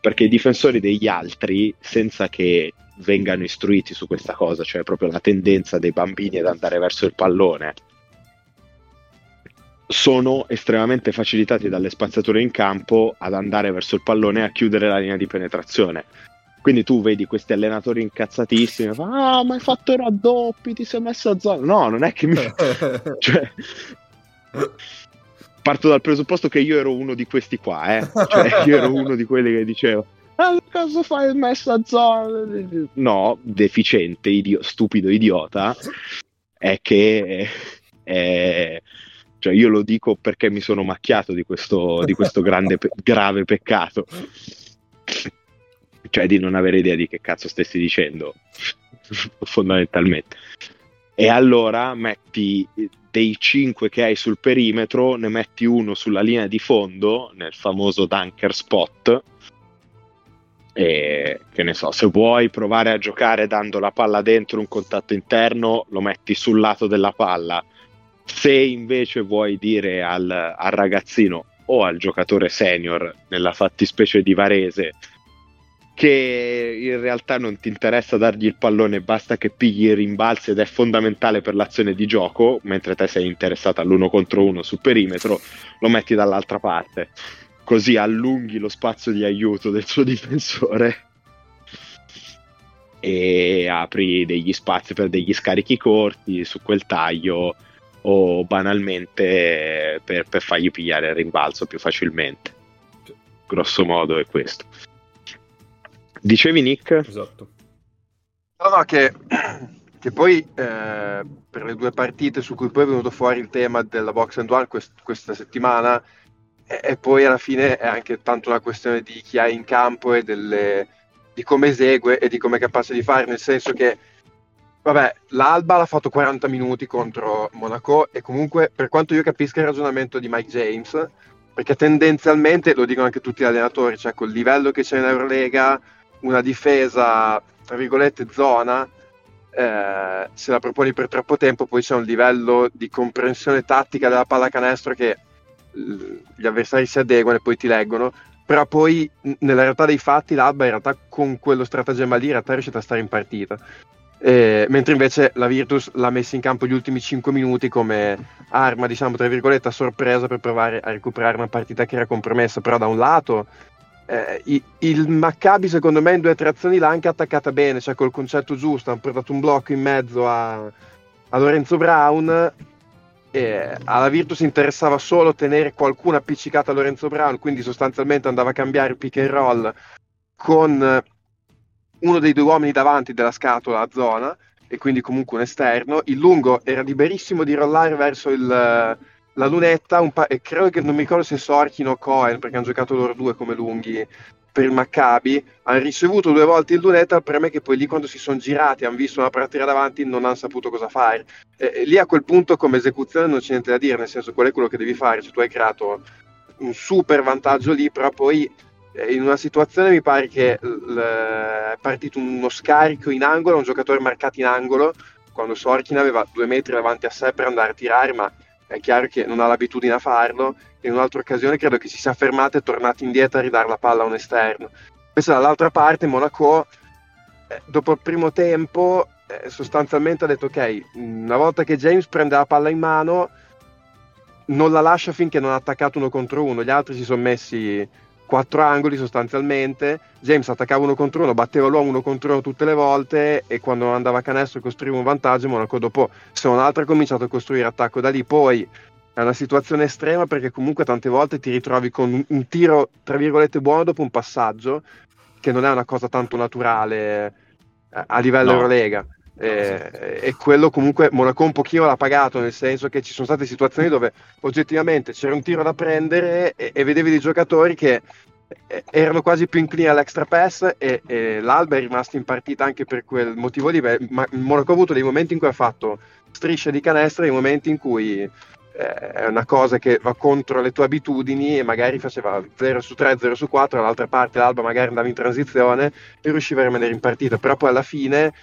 perché i difensori degli altri, senza che vengano istruiti su questa cosa, cioè proprio la tendenza dei bambini ad andare verso il pallone, sono estremamente facilitati dalle spazzature in campo ad andare verso il pallone e a chiudere la linea di penetrazione. Quindi tu vedi questi allenatori incazzatissimi, ah, ma hai fatto i raddoppi, ti sei messo a zona. No, non è che mi. [laughs] [laughs] cioè, parto dal presupposto che io ero uno di questi qua, eh. Cioè, [laughs] io ero uno di quelli che diceva ah, cosa fai messo a zona? No, deficiente, idio- stupido idiota, è che è, cioè io lo dico perché mi sono macchiato di questo, di questo grande, pe- grave peccato. Cioè di non avere idea di che cazzo stessi dicendo, [laughs] fondamentalmente. E allora metti dei 5 che hai sul perimetro, ne metti uno sulla linea di fondo, nel famoso dunker spot, e che ne so, se vuoi provare a giocare dando la palla dentro un contatto interno, lo metti sul lato della palla. Se invece vuoi dire al, al ragazzino o al giocatore senior, nella fattispecie di Varese, che in realtà non ti interessa dargli il pallone, basta che pigli i rimbalzi ed è fondamentale per l'azione di gioco, mentre te sei interessato all'uno contro uno sul perimetro, lo metti dall'altra parte così allunghi lo spazio di aiuto del suo [laughs] difensore e apri degli spazi per degli scarichi corti su quel taglio o banalmente per, per fargli pigliare il rimbalzo più facilmente. Grosso modo è questo. Dicevi Nick? Esatto. No, no, che, che poi eh, per le due partite su cui poi è venuto fuori il tema della box and one quest- questa settimana e poi alla fine è anche tanto una questione di chi hai in campo e delle, di come esegue e di come è capace di fare, nel senso che vabbè, l'Alba l'ha fatto 40 minuti contro Monaco e comunque per quanto io capisca il ragionamento di Mike James, perché tendenzialmente, lo dicono anche tutti gli allenatori, cioè col livello che c'è in Eurolega, una difesa, tra virgolette, zona, eh, se la proponi per troppo tempo poi c'è un livello di comprensione tattica della pallacanestro che gli avversari si adeguano e poi ti leggono, però poi nella realtà dei fatti l'Alba in realtà con quello stratagemma lì in realtà è riuscita a stare in partita. Eh, mentre invece la Virtus l'ha messa in campo gli ultimi 5 minuti come arma, diciamo, tra virgolette, a sorpresa per provare a recuperare una partita che era compromessa. Però da un lato eh, il Maccabi secondo me in due o tre azioni l'ha anche attaccata bene, cioè col concetto giusto, hanno portato un blocco in mezzo a, a Lorenzo Brown eh, alla Virtus interessava solo tenere qualcuno appiccicato a Lorenzo Brown, quindi sostanzialmente andava a cambiare pick and roll con uno dei due uomini davanti della scatola a zona e quindi comunque un esterno. Il lungo era liberissimo di rollare verso il, la lunetta pa- credo che non mi ricordo se Sorkin o Cohen perché hanno giocato loro due come lunghi per il Maccabi, hanno ricevuto due volte il lunetta, problema è che poi lì quando si sono girati, hanno visto una partita davanti, non hanno saputo cosa fare. E, lì a quel punto come esecuzione non c'è niente da dire, nel senso qual è quello che devi fare, cioè tu hai creato un super vantaggio lì, però poi eh, in una situazione mi pare che è partito uno scarico in angolo, un giocatore marcato in angolo, quando Sorkin aveva due metri davanti a sé per andare a tirare, ma è chiaro che non ha l'abitudine a farlo. In un'altra occasione credo che si sia fermato e è tornato indietro a ridare la palla a un esterno. Invece dall'altra parte Monaco, eh, dopo il primo tempo, eh, sostanzialmente ha detto ok, una volta che James prende la palla in mano, non la lascia finché non ha attaccato uno contro uno. Gli altri si sono messi quattro angoli sostanzialmente. James attaccava uno contro uno, batteva l'uomo uno contro uno tutte le volte e quando andava a canestro costruiva un vantaggio. Monaco dopo, se non altro, ha cominciato a costruire attacco da lì. Poi è una situazione estrema perché comunque tante volte ti ritrovi con un, tiro, tra virgolette, buono dopo un passaggio, che non è una cosa tanto naturale eh, a livello no. Eurolega. Eh, e quello comunque Monaco un pochino l'ha pagato nel senso che ci sono state situazioni dove oggettivamente c'era un tiro da prendere e, e vedevi dei giocatori che eh, erano quasi più inclini all'extra pass e, e, l'Alba è rimasto in partita anche per quel motivo lì ma Monaco ha avuto dei momenti in cui ha fatto strisce di canestro dei momenti in cui eh, è una cosa che va contro le tue abitudini e magari faceva 0 su 3, 0 su 4 dall'altra parte l'Alba magari andava in transizione e riusciva a rimanere in partita però poi alla fine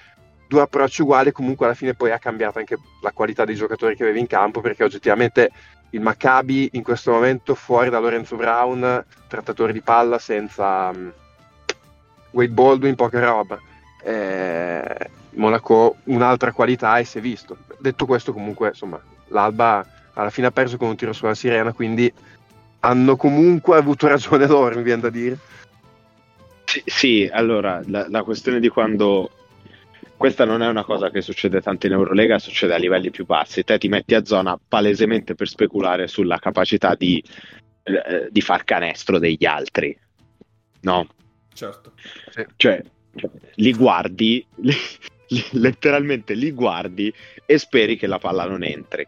due approcci uguali, comunque alla fine poi ha cambiato anche la qualità dei giocatori che avevi in campo, perché oggettivamente il Maccabi in questo momento fuori da Lorenzo Brown, trattatore di palla senza um, Wade Baldwin, poca roba. Eh, Monaco un'altra qualità e si è visto. Detto questo comunque, insomma, l'Alba alla fine ha perso con un tiro sulla sirena, quindi hanno comunque avuto ragione loro, mi viene da dire. Sì, sì allora la, la questione di quando questa non è una cosa che succede tanto in Eurolega, succede a livelli più bassi. Te ti metti a zona palesemente per speculare sulla capacità di, eh, di far canestro degli altri, no? Certo. Cioè, li guardi, li, [laughs] li, letteralmente li guardi e speri che la palla non entri.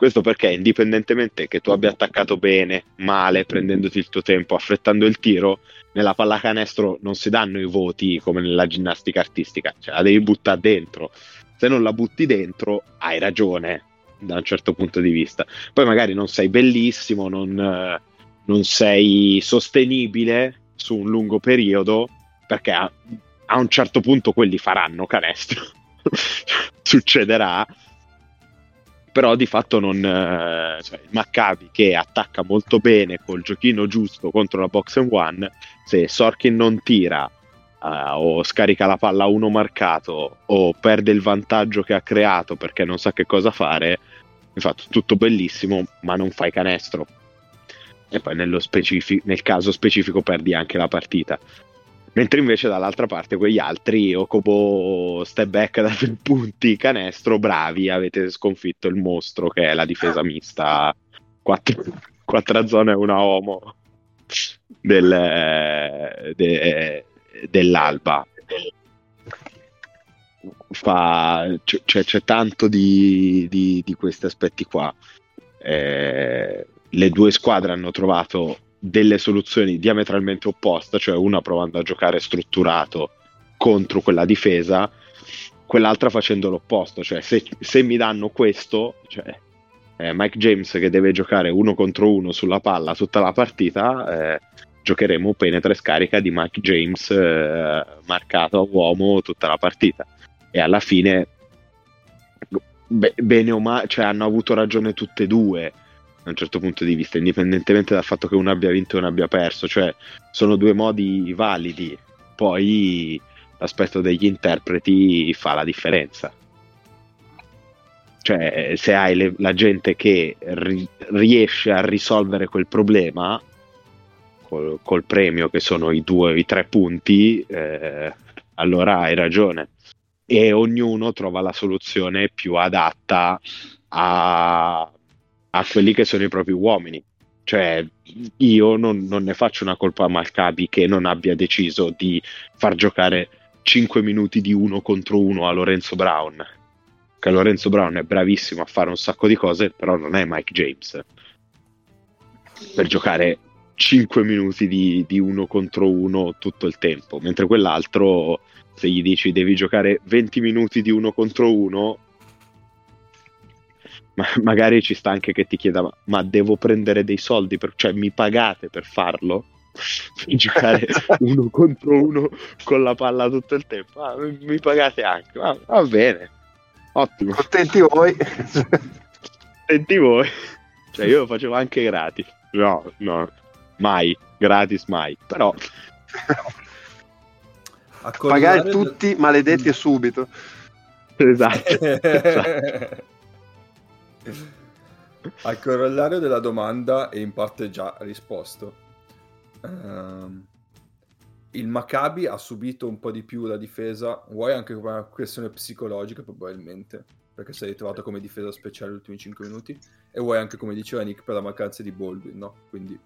Questo perché, indipendentemente che tu abbia attaccato bene, male, prendendoti il tuo tempo, affrettando il tiro, nella pallacanestro non si danno i voti come nella ginnastica artistica, cioè la devi buttare dentro. Se non la butti dentro, hai ragione da un certo punto di vista. Poi magari non sei bellissimo, non, non sei sostenibile su un lungo periodo, perché a, a un certo punto quelli faranno canestro. [laughs] Succederà però di fatto non eh, cioè, il Maccabi che attacca molto bene col giochino giusto contro la box and one se Sorkin non tira uh, o scarica la palla a uno marcato o perde il vantaggio che ha creato perché non sa che cosa fare infatti tutto bellissimo ma non fai canestro. E poi specific- nel caso specifico perdi anche la partita mentre invece dall'altra parte quegli altri Okobo step back da tre punti canestro bravi avete sconfitto il mostro che è la difesa mista. Quattro, quattro zone e una homo del, de, dell'alba. Fa, c'è, c'è, tanto di, di, di, questi aspetti qua. Eh, le due squadre hanno trovato delle soluzioni diametralmente opposte, cioè una provando a giocare strutturato contro quella difesa, quell'altra facendo l'opposto, cioè se, se mi danno questo, cioè eh, Mike James che deve giocare uno contro uno sulla palla tutta la partita, eh, giocheremo penetra e scarica di Mike James eh, marcato a uomo tutta la partita. E alla fine be- bene o male, cioè hanno avuto ragione tutte e due da un certo punto di vista, indipendentemente dal fatto che uno abbia vinto e uno abbia perso, cioè sono due modi validi, poi l'aspetto degli interpreti fa la differenza. Cioè, se hai le, la gente che ri, riesce a risolvere quel problema col, col, premio che sono i due, i tre punti, eh, allora hai ragione. E ognuno trova la soluzione più adatta a a quelli che sono i propri uomini. Cioè, io non, non ne faccio una colpa a Malcabi che non abbia deciso di far giocare 5 minuti di uno contro uno a Lorenzo Brown. Che Lorenzo Brown è bravissimo a fare un sacco di cose, però non è Mike James. Per giocare 5 minuti di, di uno contro uno tutto il tempo, mentre quell'altro se gli dici devi giocare 20 minuti di uno contro uno, ma [laughs] magari ci sta anche che ti chieda ma devo prendere dei soldi, per, cioè mi pagate per farlo? [laughs] giocare [laughs] uno contro uno con la palla tutto il tempo. Ah, mi, mi, pagate anche, ah, va bene, ottimo. Contenti voi. Contenti voi. Cioè io lo facevo anche gratis. No, no, mai, gratis mai. Però... Pagare tutti maledetti e subito. Esatto. esatto. [laughs] Al corollario della domanda, e in parte già risposto, Uh, il Maccabi ha subito un po' di più la difesa, vuoi anche come una questione psicologica probabilmente, perché sei ritrovato come difesa speciale gli ultimi 5 minuti, e vuoi anche come diceva Nick per la mancanza di Baldwin, no? Quindi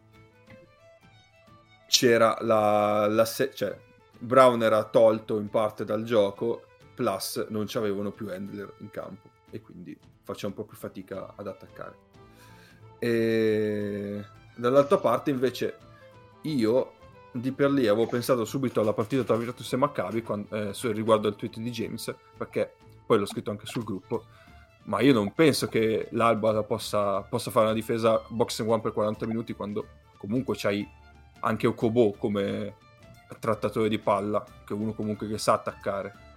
c'era la, la se- cioè Brown era tolto in parte dal gioco, plus non ci avevano più handler in campo. E quindi faceva un po' più fatica ad attaccare. E dall'altra parte invece io di per lì avevo pensato subito alla partita tra Virtus e Maccabi quando, eh, riguardo al tweet di James, perché poi l'ho scritto anche sul gruppo, ma io non penso che l'Alba possa, possa fare una difesa box and one per 40 minuti quando comunque c'hai anche Okobo come trattatore di palla, che è uno comunque che sa attaccare.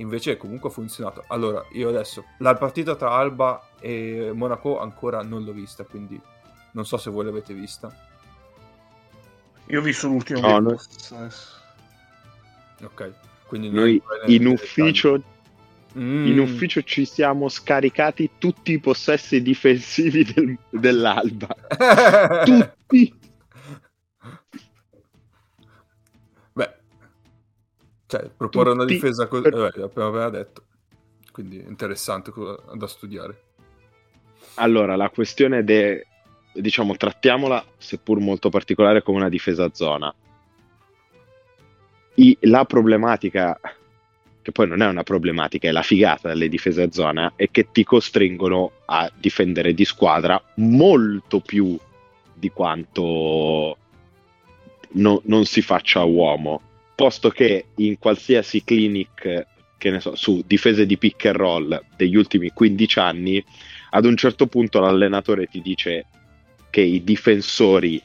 Invece comunque ha funzionato. Allora, io adesso, la partita tra Alba e Monaco ancora non l'ho vista, quindi non so se voi l'avete vista. Io ho visto l'ultimo no, noi... Ok, quindi noi in ufficio, mm. in ufficio ci siamo scaricati tutti i possessi difensivi del, dell'Alba. [laughs] tutti. Cioè, proporre tutti una difesa così, per... eh, abbiamo appena detto. Quindi interessante da studiare. Allora, la questione de diciamo, trattiamola, seppur molto particolare, come una difesa a zona. I, la problematica, che poi non è una problematica, è la figata delle difese a zona, è che ti costringono a difendere di squadra molto più di quanto no, non si faccia uomo. Posto che in qualsiasi clinic, che ne so, su difese di pick and roll degli ultimi 15 anni, ad un certo punto l'allenatore ti dice che i difensori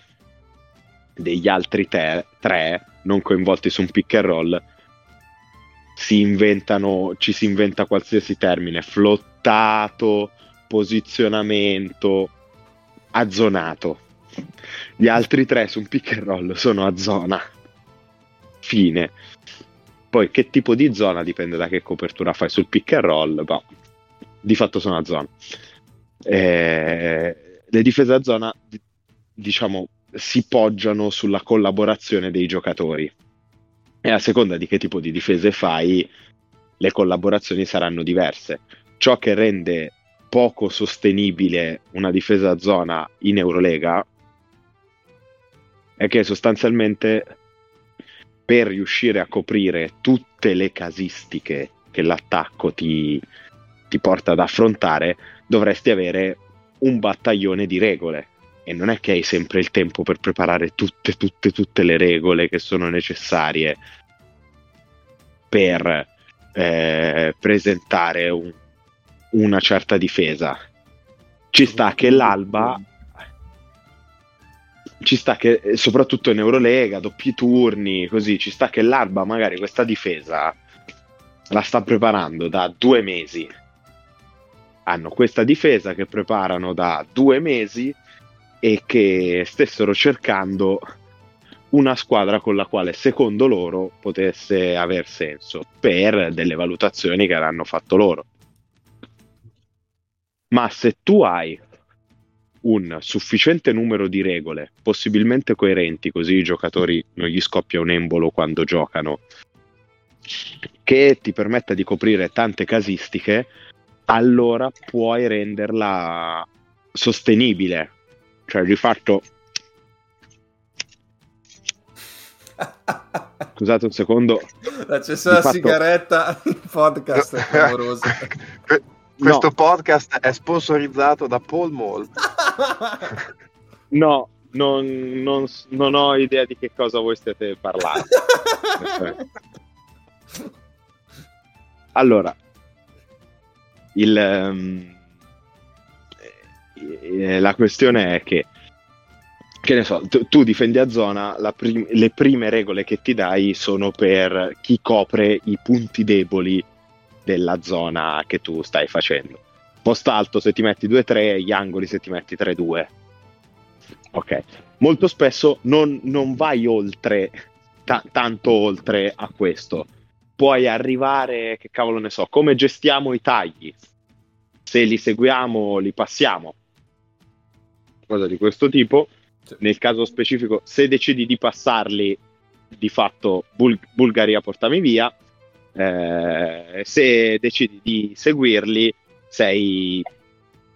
degli altri te- tre non coinvolti su un pick and roll si inventano, ci si inventa qualsiasi termine, flottato, posizionamento, azzonato. Gli altri tre su un pick and roll sono a zona. Fine. Poi che tipo di zona dipende da che copertura fai sul pick and roll, ma di fatto sono a zona. Eh, le difese a zona, diciamo, si poggiano sulla collaborazione dei giocatori. E a seconda di che tipo di difese fai, le collaborazioni saranno diverse. Ciò che rende poco sostenibile una difesa a zona in Eurolega è che sostanzialmente per riuscire a coprire tutte le casistiche che l'attacco ti, ti porta ad affrontare, dovresti avere un battaglione di regole e non è che hai sempre il tempo per preparare tutte, tutte, tutte le regole che sono necessarie per eh, presentare un, una certa difesa. Ci sta che l'Alba, ci sta che soprattutto in Eurolega, doppi turni, così, ci sta che l'Alba magari questa difesa la sta preparando da due mesi hanno questa difesa che preparano da due mesi e che stessero cercando una squadra con la quale secondo loro potesse aver senso per delle valutazioni che hanno fatto loro. Ma se tu hai un sufficiente numero di regole, possibilmente coerenti, così i giocatori non gli scoppia un embolo quando giocano, che ti permetta di coprire tante casistiche, allora puoi renderla sostenibile. Cioè, di fatto... [laughs] Scusate un secondo. L'accesso alla fatto... sigaretta, il podcast è clamoroso. [laughs] Questo no. podcast è sponsorizzato da Paul Mall. [laughs] no, non, non, non ho idea di che cosa voi stiate parlando. [laughs] allora, il, um, la questione è che che ne so, tu, tu difendi a zona, prim- le prime regole che ti dai sono per chi copre i punti deboli della zona che tu stai facendo. Post alto se ti metti 2-3, gli angoli se ti metti 3-2. Ok, molto spesso non, non vai oltre, ta- tanto oltre a questo. Puoi arrivare, che cavolo ne so, come gestiamo i tagli. Se li seguiamo, li passiamo. Cosa di questo tipo nel caso specifico, se decidi di passarli, di fatto Bul- Bulgaria portami via, eh, se decidi di seguirli, sei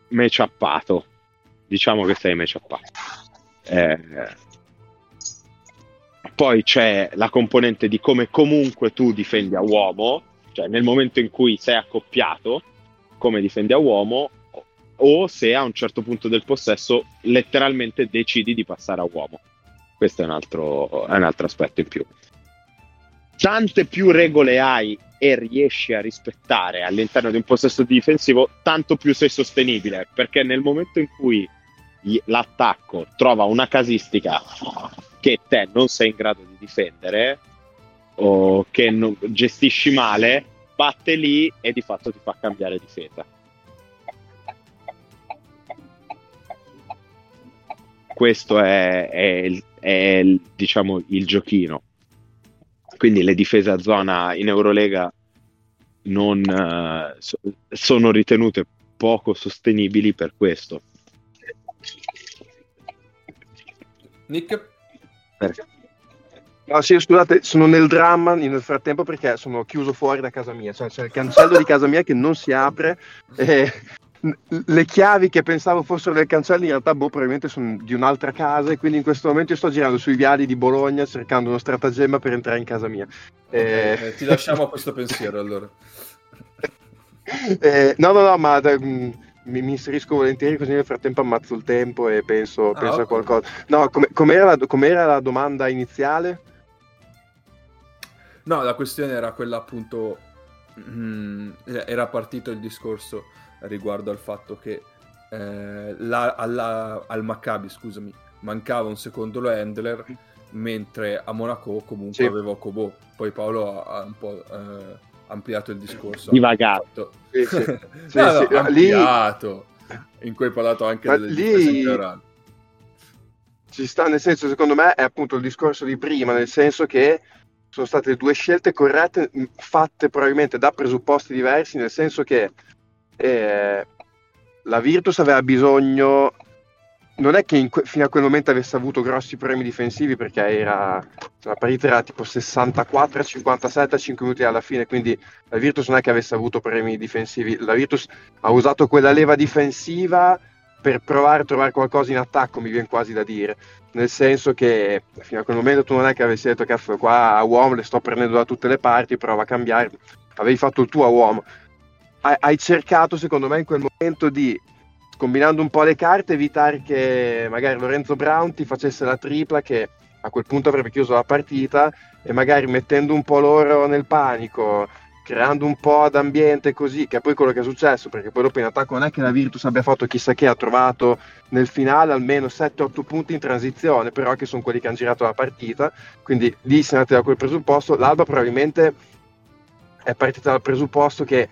matchappato. Diciamo che sei matchappato. Eh, poi c'è la componente di come comunque tu difendi a uomo, cioè nel momento in cui sei accoppiato, come difendi a uomo, o se a un certo punto del possesso letteralmente decidi di passare a uomo. Questo è un altro, è un altro aspetto in più. Tante più regole hai e riesci a rispettare all'interno di un possesso difensivo, tanto più sei sostenibile, perché nel momento in cui l'attacco trova una casistica che te non sei in grado di difendere o che non, gestisci male, batte lì e di fatto ti fa cambiare difesa. questo è, è, è diciamo, il giochino. Quindi le difese a zona in Eurolega non, uh, so, sono ritenute poco sostenibili per questo. Nick? Perché? No, sì, scusate, sono nel dramma nel frattempo perché sono chiuso fuori da casa mia, cioè c'è il cancello di casa mia che non si apre e le chiavi che pensavo fossero del cancello in realtà boh, probabilmente sono di un'altra casa e quindi in questo momento io sto girando sui viali di Bologna cercando uno stratagemma per entrare in casa mia. Eh... Eh, ti lasciamo a questo pensiero allora. [laughs] eh, no, no, no, ma da, mm, mi, mi, inserisco volentieri così nel frattempo ammazzo il tempo e penso, ah, penso okay. a qualcosa. No, com- com'era, la, com'era la domanda iniziale? No, la questione era quella appunto... Mm, era partito il discorso riguardo al fatto che eh, la, alla, al Maccabi, scusami, mancava un secondo handler, mentre a Monaco comunque sì. aveva Kobo. Poi Paolo ha, ha un po' eh, ampliato il discorso. Divagato. Sì, sì. [laughs] sì, no, no, ampliato. Lì... In cui hai parlato anche Ma delle lì... Ci sta, nel senso, secondo me, è appunto il discorso di prima, nel senso che sono state due scelte corrette, fatte probabilmente da presupposti diversi, nel senso che eh, la Virtus aveva bisogno non è che que- fino a quel momento avesse avuto grossi problemi difensivi perché era la partita era tipo 64 57 a 5 minuti alla fine quindi la Virtus non è che avesse avuto problemi difensivi. La Virtus ha usato quella leva difensiva per provare a trovare qualcosa in attacco mi viene quasi da dire. Nel senso che fino a quel momento tu non è che avessi detto che qua a uomo le sto prendendo da tutte le parti prova a cambiare avevi fatto il tuo a uomo hai cercato, secondo me, in quel momento di, combinando un po' le carte, evitare che magari Lorenzo Brown ti facesse la tripla che a quel punto avrebbe chiuso la partita e magari mettendo un po' loro nel panico, creando un po' d'ambiente così, che è poi quello che è successo, perché poi dopo in attacco non è che la Virtus abbia fatto chissà che, ha trovato nel finale almeno 7-8 punti in transizione, però che sono quelli che hanno girato la partita, quindi lì si è andati da quel presupposto, l'Alba probabilmente è partita dal presupposto che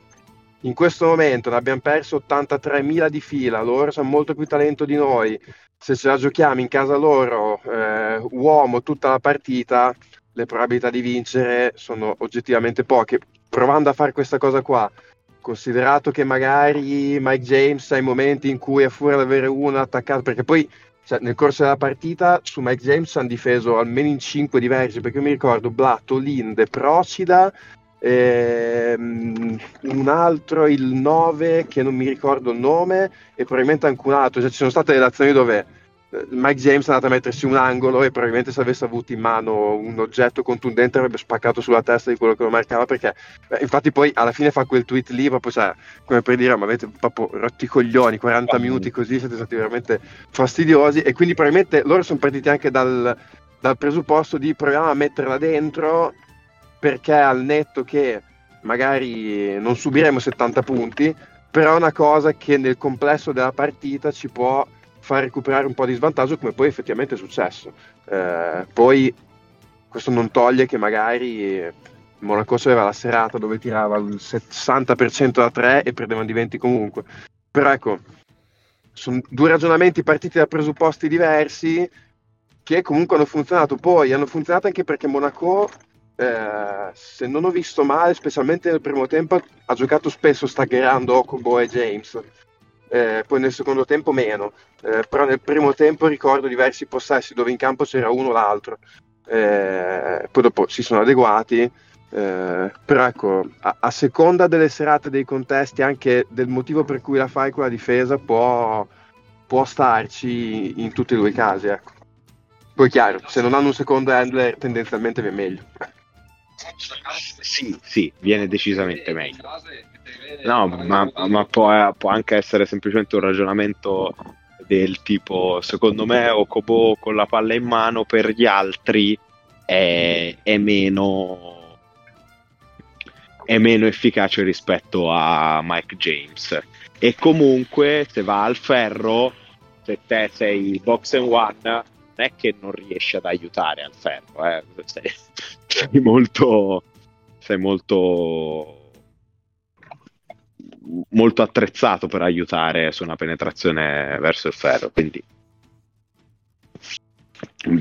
in questo momento ne abbiamo perso 83.000 di fila, loro hanno molto più talento di noi, se ce la giochiamo in casa loro, eh, uomo tutta la partita, le probabilità di vincere sono oggettivamente poche. Provando a fare questa cosa qua, considerato che magari Mike James ha i momenti in cui è fuori ad avere uno attaccato, perché poi cioè, nel corso della partita su Mike James hanno difeso almeno in 5 diversi, perché io mi ricordo Blatto, Linde, Procida, ehm, un altro il 9 che non mi ricordo il nome e probabilmente anche un altro. Cioè, ci sono state relazioni dove Mike James è andato a mettersi un angolo e probabilmente se avesse avuto in mano un oggetto contundente avrebbe spaccato sulla testa di quello che lo marcava perché beh, infatti poi alla fine fa quel tweet lì proprio sai, come per dire ma avete proprio rotti i coglioni 40 minuti così siete stati veramente fastidiosi e quindi probabilmente loro sono partiti anche dal, dal presupposto di proviamo a metterla dentro perché al netto che magari non subiremo 70 punti però è una cosa che nel complesso della partita ci può far recuperare un po' di svantaggio come poi effettivamente è successo. Eh, poi questo non toglie che magari Monaco aveva la serata dove tirava il 60% da 3 e perdevano di 20 comunque. Però ecco, sono due ragionamenti partiti da presupposti diversi che comunque hanno funzionato. Poi hanno funzionato anche perché Monaco, eh, se non ho visto male, specialmente nel primo tempo, ha giocato spesso staggerando Okobo e James eh, poi nel secondo tempo meno, eh, però nel primo tempo ricordo diversi possessi dove in campo c'era uno o l'altro, eh, poi dopo si sono adeguati, eh, però ecco, a, a, seconda delle serate, dei contesti, anche del motivo per cui la fai quella difesa può, può starci in tutti e due i casi. Ecco. Poi chiaro, se non hanno un secondo handler tendenzialmente viene meglio. Sì, sì, viene decisamente meglio. No, ma, ma può, può, anche essere semplicemente un ragionamento del tipo, secondo me Okobo con la palla in mano per gli altri è, è, meno, è meno efficace rispetto a Mike James. E comunque se va al ferro, se te sei box and one, non è che non riesci ad aiutare al ferro, eh. Sei molto... Sei molto molto attrezzato per aiutare su una penetrazione verso il ferro, quindi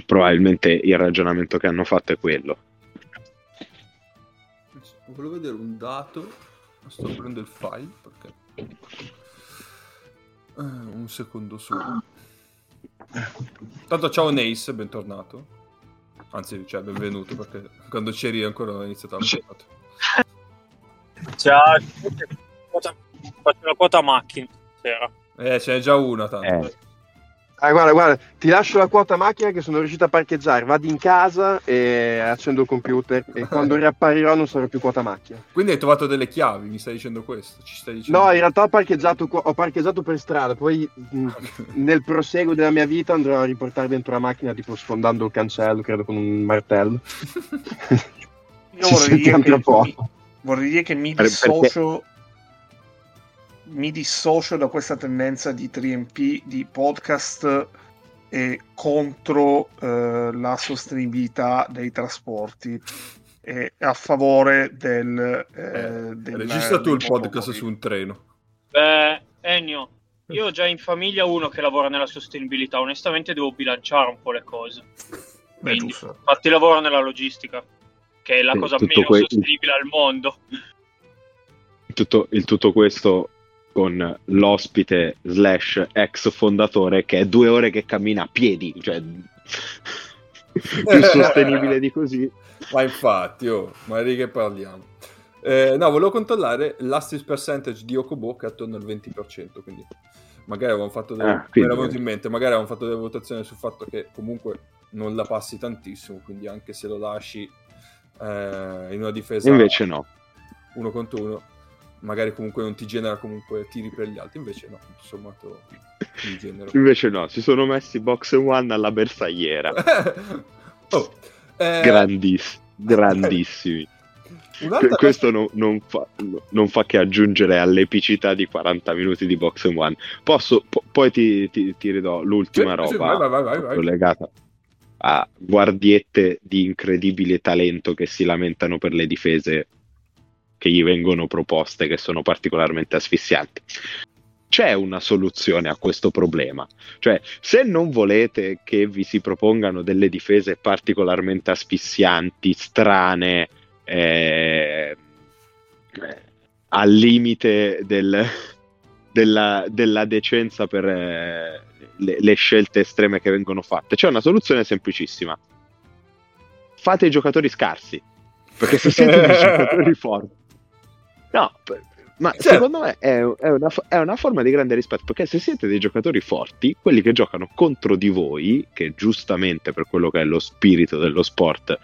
probabilmente il ragionamento che hanno fatto è quello. Volevo vedere un dato, sto aprendo il file perché... Uh, un secondo solo. Tanto ciao Nace, bentornato. Anzi, cioè, benvenuto perché quando c'eri ancora non ho iniziato a Ciao faccio la quota macchina stasera. Eh, ce n'è già una tanto. Eh. Ah, guarda, guarda, ti lascio la quota macchina che sono riuscito a parcheggiare. Vado in casa e accendo il computer. E [laughs] quando riapparirò non sarò più quota macchina. Quindi hai trovato delle chiavi, mi stai dicendo questo? Dicendo no, in realtà ho parcheggiato, ho parcheggiato per strada. Poi nel proseguo della mia vita andrò a riportare dentro la macchina, tipo sfondando il cancello, credo con un martello. [laughs] Io vorrei [laughs] dire, che, mi, vorrei dire che mi dissocio. Perché mi dissocio da questa tendenza di 3MP di podcast e contro eh, la sostenibilità dei trasporti e a favore del, eh, eh, del registra tu il podcast su un treno. Beh Ennio io ho già in famiglia uno che lavora nella sostenibilità. Onestamente devo bilanciare un po' le cose. Quindi, infatti lavoro nella logistica che è la sì, cosa meno que- sostenibile al mondo. Tutto, il tutto questo con l'ospite slash ex fondatore che è due ore che cammina a piedi, cioè [laughs] più sostenibile di così. Ma infatti, oh, ma di che parliamo? Eh, no, volevo controllare l'assist percentage di Okobo che è attorno al 20%, quindi magari avevamo fatto delle, ah, quindi... in mente, magari avevamo fatto delle votazioni sul fatto che comunque non la passi tantissimo, quindi anche se lo lasci eh, in una difesa invece no uno contro uno magari comunque non ti genera comunque tiri per gli altri, invece no, tutto sommato genera. [laughs] Invece no, si sono messi box one alla bersagliera. [laughs] oh, eh... Grandiss- [laughs] grandissimi. Qu- questo non, non, fa, non, fa, che aggiungere all'epicità di 40 minuti di box and one. Posso, po- poi ti, ti, ti, ridò l'ultima sì, roba sì, vai, vai, vai, collegata a guardiette di incredibile talento che si lamentano per le difese che gli vengono proposte che sono particolarmente asfissianti. C'è una soluzione a questo problema, cioè se non volete che vi si propongano delle difese particolarmente asfissianti, strane, eh, al limite del, [laughs] della, della, decenza per eh, le, le scelte estreme che vengono fatte, c'è una soluzione semplicissima. Fate i giocatori scarsi, perché se siete dei [laughs] giocatori forti No, Ma certo. secondo me è, è, una, è, una, forma di grande rispetto, perché se siete dei giocatori forti, quelli che giocano contro di voi, che giustamente per quello che è lo spirito dello sport,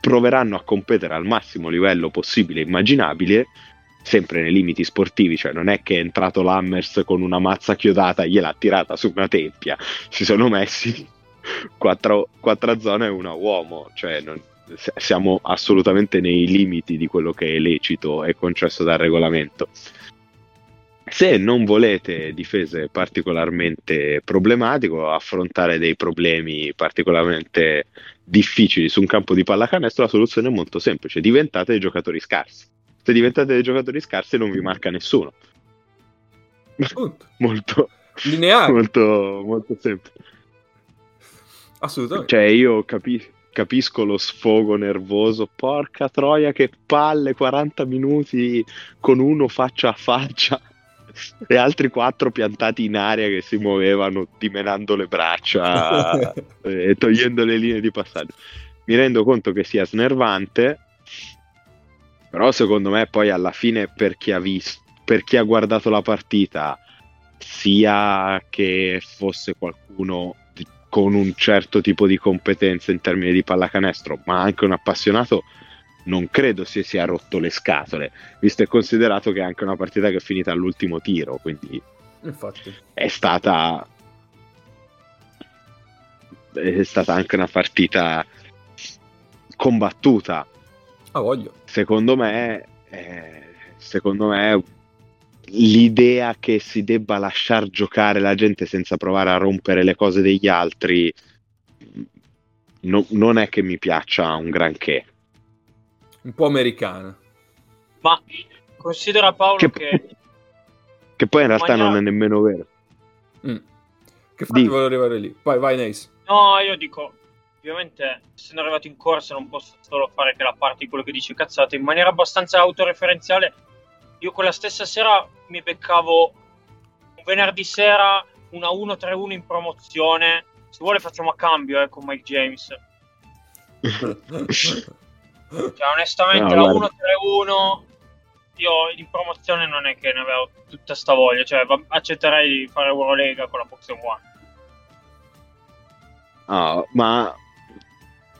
proveranno a competere al massimo livello possibile e immaginabile, sempre nei limiti sportivi, cioè non è che è entrato l'Hammers con una mazza chiodata e gliel'ha tirata su una tempia, si sono messi [laughs] quattro, quattro zone e una uomo, cioè non, siamo assolutamente nei limiti di quello che è lecito e concesso dal regolamento. Se non volete difese particolarmente problematiche o affrontare dei problemi particolarmente difficili su un campo di pallacanestro, la soluzione è molto semplice: diventate dei giocatori scarsi. Se diventate dei giocatori scarsi, non vi marca nessuno. [laughs] molto lineare, molto, molto semplice. Assolutamente. Cioè, io capisco capisco lo sfogo nervoso. Porca troia, che palle! 40 minuti con uno faccia a faccia [laughs] e altri quattro piantati in aria che si muovevano dimenando le braccia [laughs] e togliendo le linee di passaggio. Mi rendo conto che sia snervante, però secondo me poi alla fine per chi ha visto, per chi ha guardato la partita, sia che fosse qualcuno con un certo tipo di competenza in termini di pallacanestro, ma anche un appassionato, non credo si sia rotto le scatole, visto e considerato che è anche una partita che è finita all'ultimo tiro, quindi Infatti. è stata è stata anche una partita combattuta. Ah, voglio. Secondo me, eh, secondo me l'idea che si debba lasciar giocare la gente senza provare a rompere le cose degli altri no, non è che mi piaccia un granché. Un po' americana. Ma considera Paolo che... Che, che poi in realtà non è nemmeno vero. Mm. Che fatti volevo arrivare lì. Vai, vai, Nace. No, io dico, ovviamente, essendo arrivato in corsa non posso solo fare che la parte di quello che dice cazzate, in maniera abbastanza autoreferenziale io quella stessa sera mi beccavo un venerdì sera una 1-3-1 in promozione. Se vuole facciamo a cambio eh, con Mike James. [laughs] cioè, onestamente no, la 1-3-1 io in promozione non è che ne avevo tutta sta voglia. Cioè, accetterei di fare Eurolega con la Boxing One. Oh, ma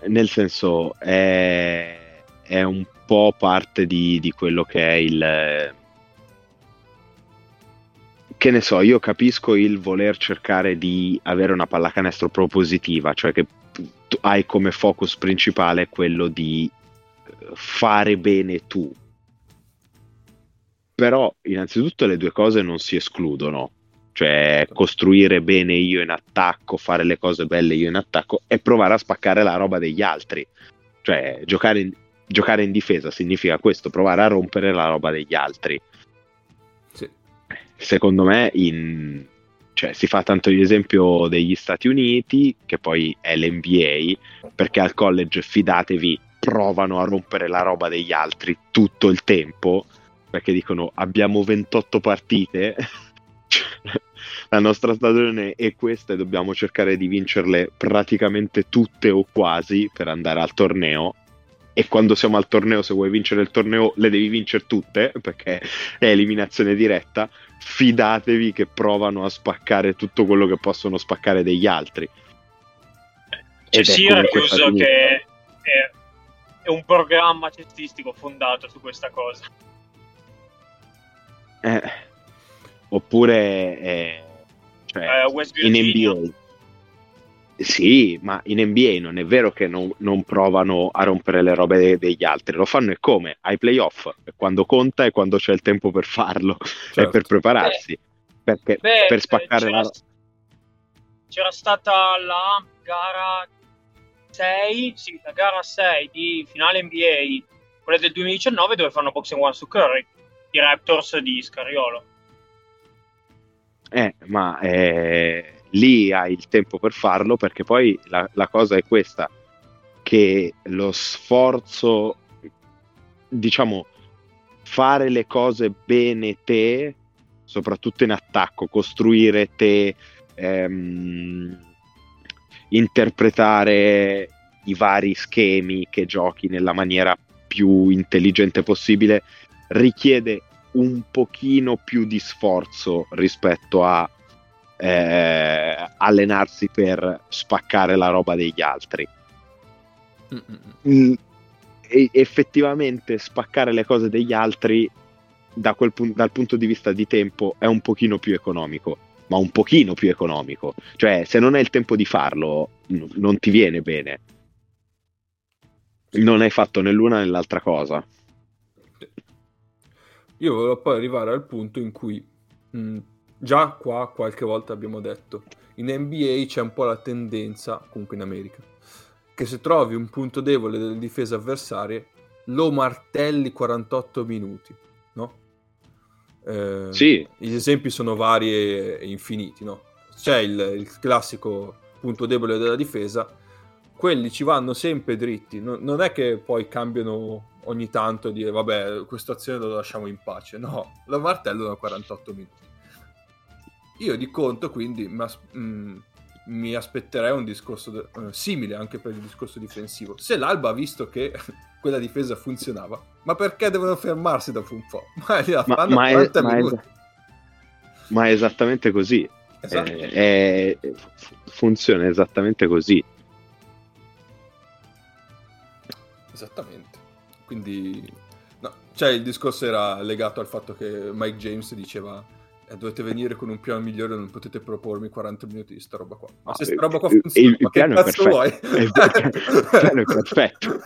nel senso è, è un po' parte di, di quello che è il... Che ne so, io capisco il voler cercare di avere una pallacanestro propositiva, cioè che hai come focus principale quello di fare bene tu. Però innanzitutto le due cose non si escludono, cioè costruire bene io in attacco, fare le cose belle io in attacco e provare a spaccare la roba degli altri. Cioè giocare in, giocare in difesa significa questo, provare a rompere la roba degli altri. Secondo me in, cioè, si fa tanto l'esempio degli Stati Uniti, che poi è l'NBA, perché al college fidatevi, provano a rompere la roba degli altri tutto il tempo, perché dicono abbiamo 28 partite, [laughs] la nostra stagione è questa e dobbiamo cercare di vincerle praticamente tutte o quasi per andare al torneo e quando siamo al torneo, se vuoi vincere il torneo, le devi vincere tutte perché è eliminazione diretta. Fidatevi che provano a spaccare tutto quello che possono spaccare degli altri. C'è Syracuse che è, è, un programma cestistico fondato su questa cosa. Eh, oppure eh, cioè, eh, in NBA sì, ma in NBA non è vero che non, non provano a rompere le robe de- degli altri, lo fanno e come? Ai playoff, quando conta e quando c'è il tempo per farlo certo. [laughs] e per prepararsi. Beh, perché beh, per spaccare c'era, la... c'era stata la gara 6, sì, la gara 6 di finale NBA, quella del 2019 dove fanno boxing one su Curry, i Raptors di Scariolo. Eh, ma eh, lì hai il tempo per farlo perché poi la, la cosa è questa, che lo sforzo, diciamo, fare le cose bene te, soprattutto in attacco, costruire te, ehm, interpretare i vari schemi che giochi nella maniera più intelligente possibile, richiede un pochino più di sforzo rispetto a eh, allenarsi per spaccare la roba degli altri. Mm, effettivamente spaccare le cose degli altri da quel pu- dal punto di vista di tempo è un pochino più economico, ma un pochino più economico. Cioè, se non hai il tempo di farlo, n- non ti viene bene. Non hai fatto né l'una né l'altra cosa. Io volevo poi arrivare al punto in cui mh, già qua qualche volta abbiamo detto in NBA c'è un po' la tendenza, comunque in America, che se trovi un punto debole delle difese avversarie lo martelli 48 minuti, no? Eh, sì. Gli esempi sono vari e infiniti, no? C'è il, il classico punto debole della difesa, quelli ci vanno sempre dritti, no, non è che poi cambiano ogni tanto e dire vabbè questa azione lo lasciamo in pace, no, lo martello da 48 minuti. Io di conto quindi mi, as- mh, mm, mi aspetterei un discorso de- uh, simile anche per il discorso difensivo. Se l'Alba ha visto che [laughs] quella difesa funzionava, ma perché devono fermarsi dopo un po'? [laughs] Ma, ma, ma, è, ma, è, ma è, esattamente così. Esatto. È, è, funziona esattamente così. Esattamente. Quindi, no, cioè il discorso era legato al fatto che Mike James diceva eh, dovete venire con un piano migliore, non potete propormi 40 minuti di sta roba qua. Ma se sta roba qua funziona, il, il piano è perfetto. Il, il piano è perfetto.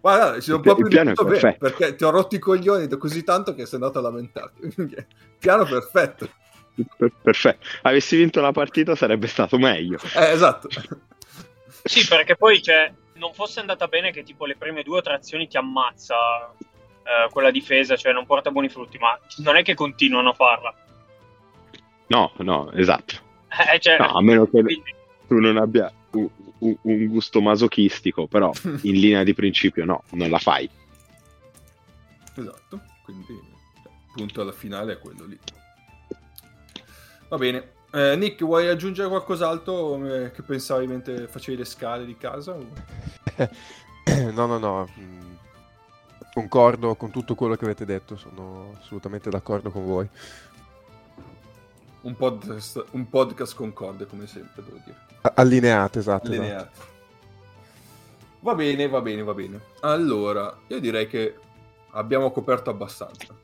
Guarda, ci sono un po' più di tutto bene, perché ti ho rotto i coglioni così tanto che sei andato a lamentarti. [laughs] piano perfetto. Perfetto. Avessi vinto la partita sarebbe stato meglio. Eh, esatto. Sì, perché poi cioè, non fosse andata bene che tipo le prime due o tre azioni ti ammazza eh, quella difesa, cioè non porta buoni frutti, ma non è che continuano a farla. No, no, esatto. Eh, cioè, no, a meno che [laughs] quindi... tu non abbia un, un, un, gusto masochistico, però [laughs] in linea di principio no, non la fai. Esatto, quindi cioè, punto alla finale è quello lì. Va bene. Eh, Nick, vuoi aggiungere qualcos'altro eh, che pensavi mentre facevi le scale di casa? O... [laughs] no, no, no. Concordo con tutto quello che avete detto, sono assolutamente d'accordo con voi. Un podcast, un podcast concorde, come sempre, devo dire. Allineato, esatto. Allineato. Esatto. Va bene, va bene, va bene. Allora, io direi che abbiamo coperto abbastanza.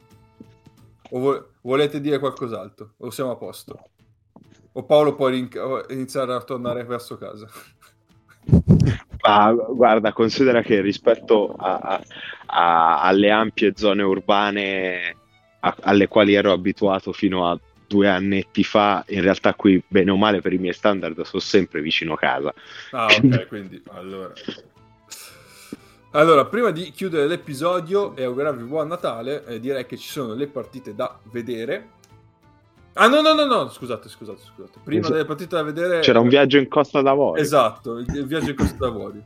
O vo- volete dire qualcos'altro? O siamo a posto? O Paolo può rin- iniziare a tornare verso casa? [laughs] Ah, guarda, considera che rispetto a, a, a, alle ampie zone urbane alle quali ero abituato fino a due annetti fa, in realtà qui, bene o male, per i miei standard, sono sempre vicino a casa. Ah, ok, [laughs] quindi allora. Allora, prima di chiudere l'episodio e augurarvi buon Natale, eh, direi che ci sono le partite da vedere. Ah no, no, no, no, scusate, scusate, scusate. Prima esatto. delle partite da vedere... C'era un viaggio in Costa d'Avorio. Esatto, il, il viaggio in Costa d'Avorio.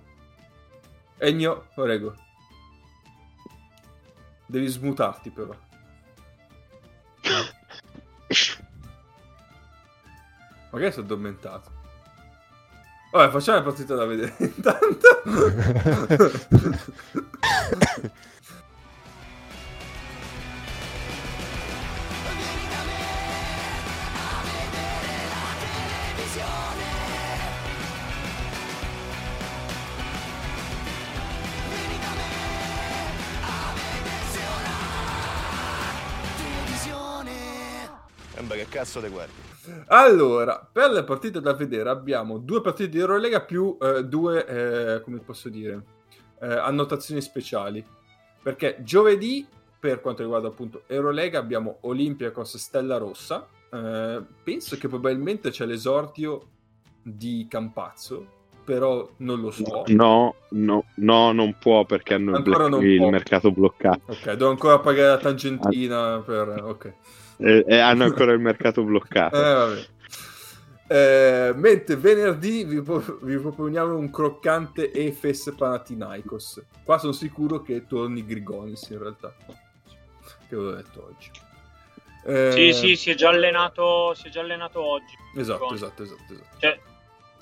[laughs] Ennio, prego. Devi smutarti però. Magari sono addormentato. Vabbè, facciamo la partita da vedere [laughs] intanto. Che cazzo te guardi? Allora, per le partite da vedere abbiamo due partite di Eurolega più eh, due, eh, come posso dire, eh, annotazioni speciali. Perché giovedì, per quanto riguarda appunto Eurolega, abbiamo Olympiacos Stella Rossa. Eh, penso che probabilmente c'è l'esordio di Campazzo, però non lo so. No, no, no non può perché hanno il, black, il mercato bloccato. Ok, devo ancora pagare la tangentina per... Ok e, e, hanno ancora il mercato bloccato. Eh, eh, mentre venerdì vi, vi, proponiamo un croccante Efes Panathinaikos. Qua sono sicuro che torni Grigonis in realtà, che l'ho detto oggi. Eh... Sì, sì, si è già allenato, si è già allenato oggi. Esatto, esatto, esatto, esatto. Cioè,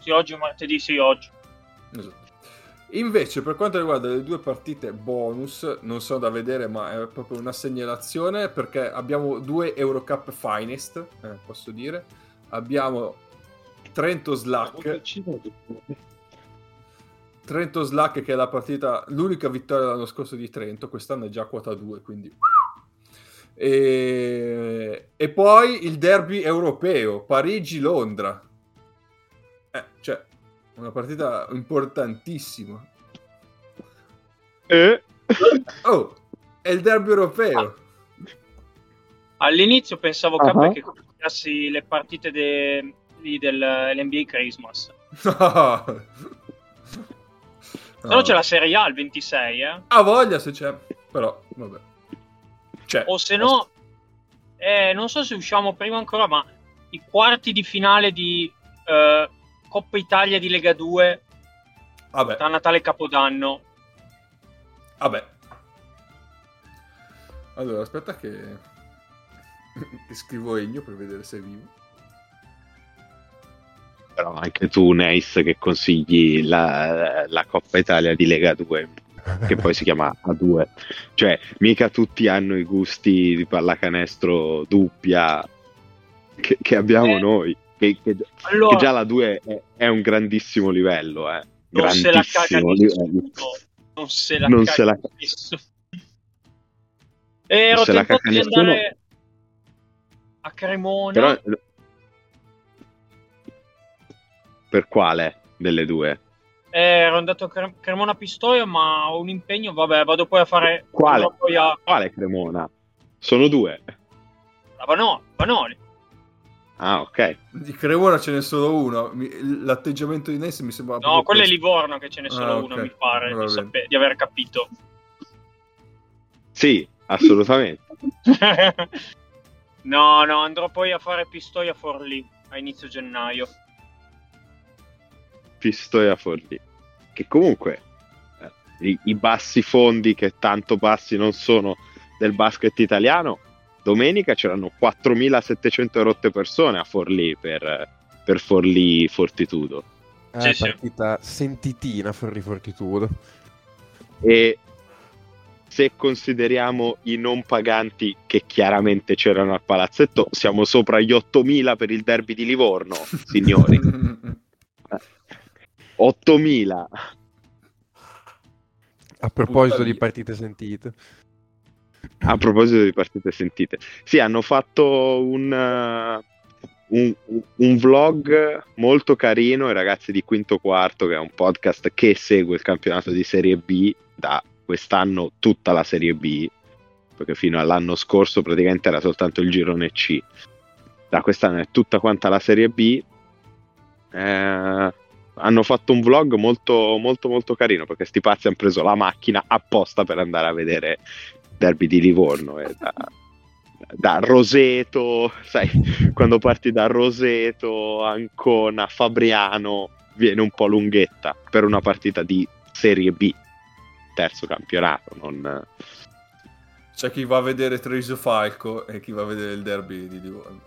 sì, oggi martedì, sì, oggi. Esatto. Invece, per quanto riguarda le due partite bonus, non sono da vedere, ma è proprio una segnalazione perché abbiamo due Eurocup Finest, eh, posso dire. Abbiamo Trento Slack. Trento Slack che è la partita, l'unica vittoria dell'anno scorso di Trento, quest'anno è già quota 2, quindi... E, e poi il derby europeo, Parigi-Londra. Eh, cioè, una partita importantissima. Eh? Oh, è il derby europeo. Ah. All'inizio pensavo uh-huh. Che cominciassi le partite de... dell'NBA Christmas. No. No. c'è la Serie A il 26, eh? Ha voglia se c'è, però vabbè. C'è. O se no, eh, non so se usciamo prima ancora, ma i quarti di finale di eh, Coppa Italia di Lega 2 Vabbè. tra Natale e Capodanno. Vabbè. Allora, aspetta che... [laughs] che scrivo Egno per vedere se è vivo. Però anche tu, Neis, che consigli la, la Coppa Italia di Lega 2, che poi si chiama A2. Cioè, mica tutti hanno i gusti di pallacanestro doppia che, che abbiamo eh. noi. Che, che, allora, che, già la 2 è, è, un grandissimo livello, eh. Non se la caga nessuno. Non se la non caga se la... nessuno. Ero tentato di andare a Cremona. Però... Per quale delle due? Eh, ero andato a Cremona Pistoia, ma ho un impegno. Vabbè, vado poi a fare. Quale? A... Quale Cremona? Sono due. La Vanoli. Ah, ok. Di Cremona ce n'è solo uno. L'atteggiamento di Ness mi sembra. No, quello questo. è Livorno che ce n'è solo ah, uno, okay. mi pare di, sape- di, aver capito. Sì, assolutamente. [laughs] no, no, andrò poi a fare Pistoia Forlì a inizio gennaio. Pistoia Forlì. Che comunque eh, i, i bassi fondi, che tanto bassi non sono del basket italiano, domenica c'erano 4.700 rotte persone a Forlì per, per Forlì Fortitudo. Eh, sì, partita sì. sentitina Forlì Fortitudo. E se consideriamo i non paganti che chiaramente c'erano al palazzetto, siamo sopra gli 8.000 per il derby di Livorno, [laughs] signori. [laughs] 8.000. A proposito di partite sentite. A proposito di partite sentite, sì, hanno fatto un, uh, un, un, vlog molto carino. I ragazzi di Quinto Quarto, che è un podcast che segue il campionato di Serie B da quest'anno, tutta la Serie B, perché fino all'anno scorso praticamente era soltanto il girone C. Da quest'anno è tutta quanta la Serie B. Eh, hanno fatto un vlog molto molto molto carino perché sti pazzi hanno preso la macchina apposta per andare a vedere derby di Livorno e da, da Roseto, sai, quando parti da Roseto, Ancona, Fabriano, viene un po' lunghetta per una partita di Serie B, terzo campionato, non... C'è chi va a vedere Treviso Falco e chi va a vedere il derby di Livorno.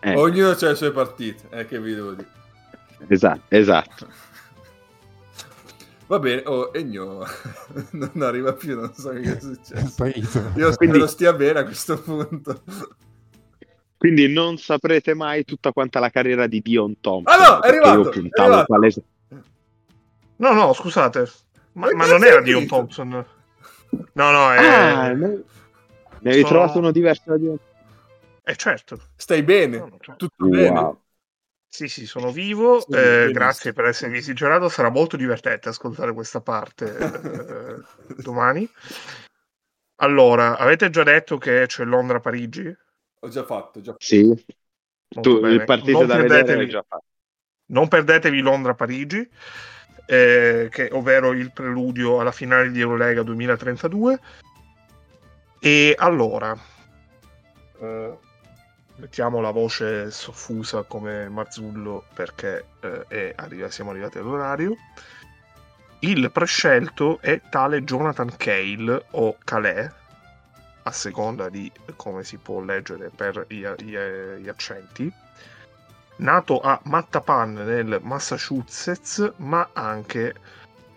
Eh, eh. Ognuno ha le sue partite, eh, che vi devo dire. Esatto, esatto. Va bene, oh, Egno [laughs] non arriva più, non so che è successo. Io spero Quindi... stia bene a questo punto. Quindi non saprete mai tutta quanta la carriera di Dion Thompson. Ah no, è arrivato! È arrivato. Palese... No, no, scusate. Ma, ma non era Dion Thompson. No, no, è... Ah, ne, ne hai Sto... trovato uno diverso da Dion Eh certo. Stai bene? No, no, certo. Tutto wow. bene? Sì, sì, sono vivo. Sì, eh, grazie per essere visitato. Sarà molto divertente ascoltare questa parte eh, domani. Allora, avete già detto che c'è Londra-Parigi? Ho già fatto. Già. Sì. tu, il partito da vedere già fatto. Non perdetevi Londra-Parigi, eh, che, ovvero il preludio alla finale di Eurolega 2032. E allora... Uh, mettiamo la voce soffusa come Marzullo perché eh, è, arriva, siamo arrivati all'orario. Il prescelto è tale Jonathan Cale o Calais, a seconda di come si può leggere per gli, gli, gli accenti. Nato a Mattapan nel Massachusetts, ma anche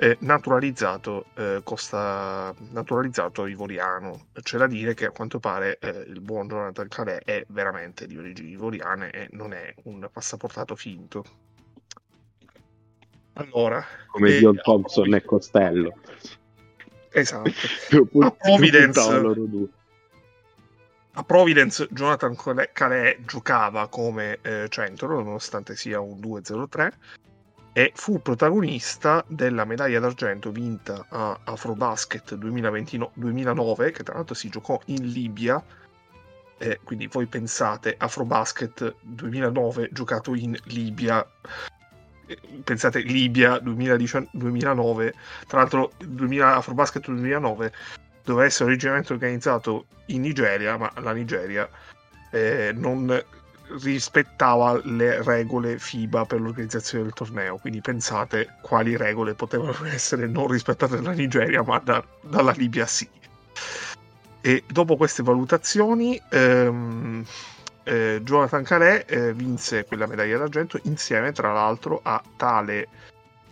eh, naturalizzato, eh, costa, naturalizzato ivoriano. C'è da dire che a quanto pare eh, il buon Jonathan Calais è veramente di origini ivoriane e non è un passaportato finto. Allora, come Dion Thompson e Costello. Esatto. [laughs] a Providence, a Providence Jonathan Calais giocava come eh, centro, nonostante sia un 2-0-3 e fu protagonista della medaglia d'argento vinta a Afrobasket 2009, che tra l'altro si giocò in Libia. Eh, quindi voi pensate Afrobasket 2009 giocato in Libia. Pensate Libia 2010, 2009, tra l'altro 2000, Afrobasket 2009 doveva essere originariamente organizzato in Nigeria, ma la Nigeria eh, non rispettava le regole FIBA per l'organizzazione del torneo. Quindi pensate quali regole potevano [laughs] essere non rispettate dalla Nigeria, ma da, dalla Libia sì. E dopo queste valutazioni, ehm, eh, Jonathan Calais eh, vinse quella medaglia d'argento insieme, tra l'altro, a tale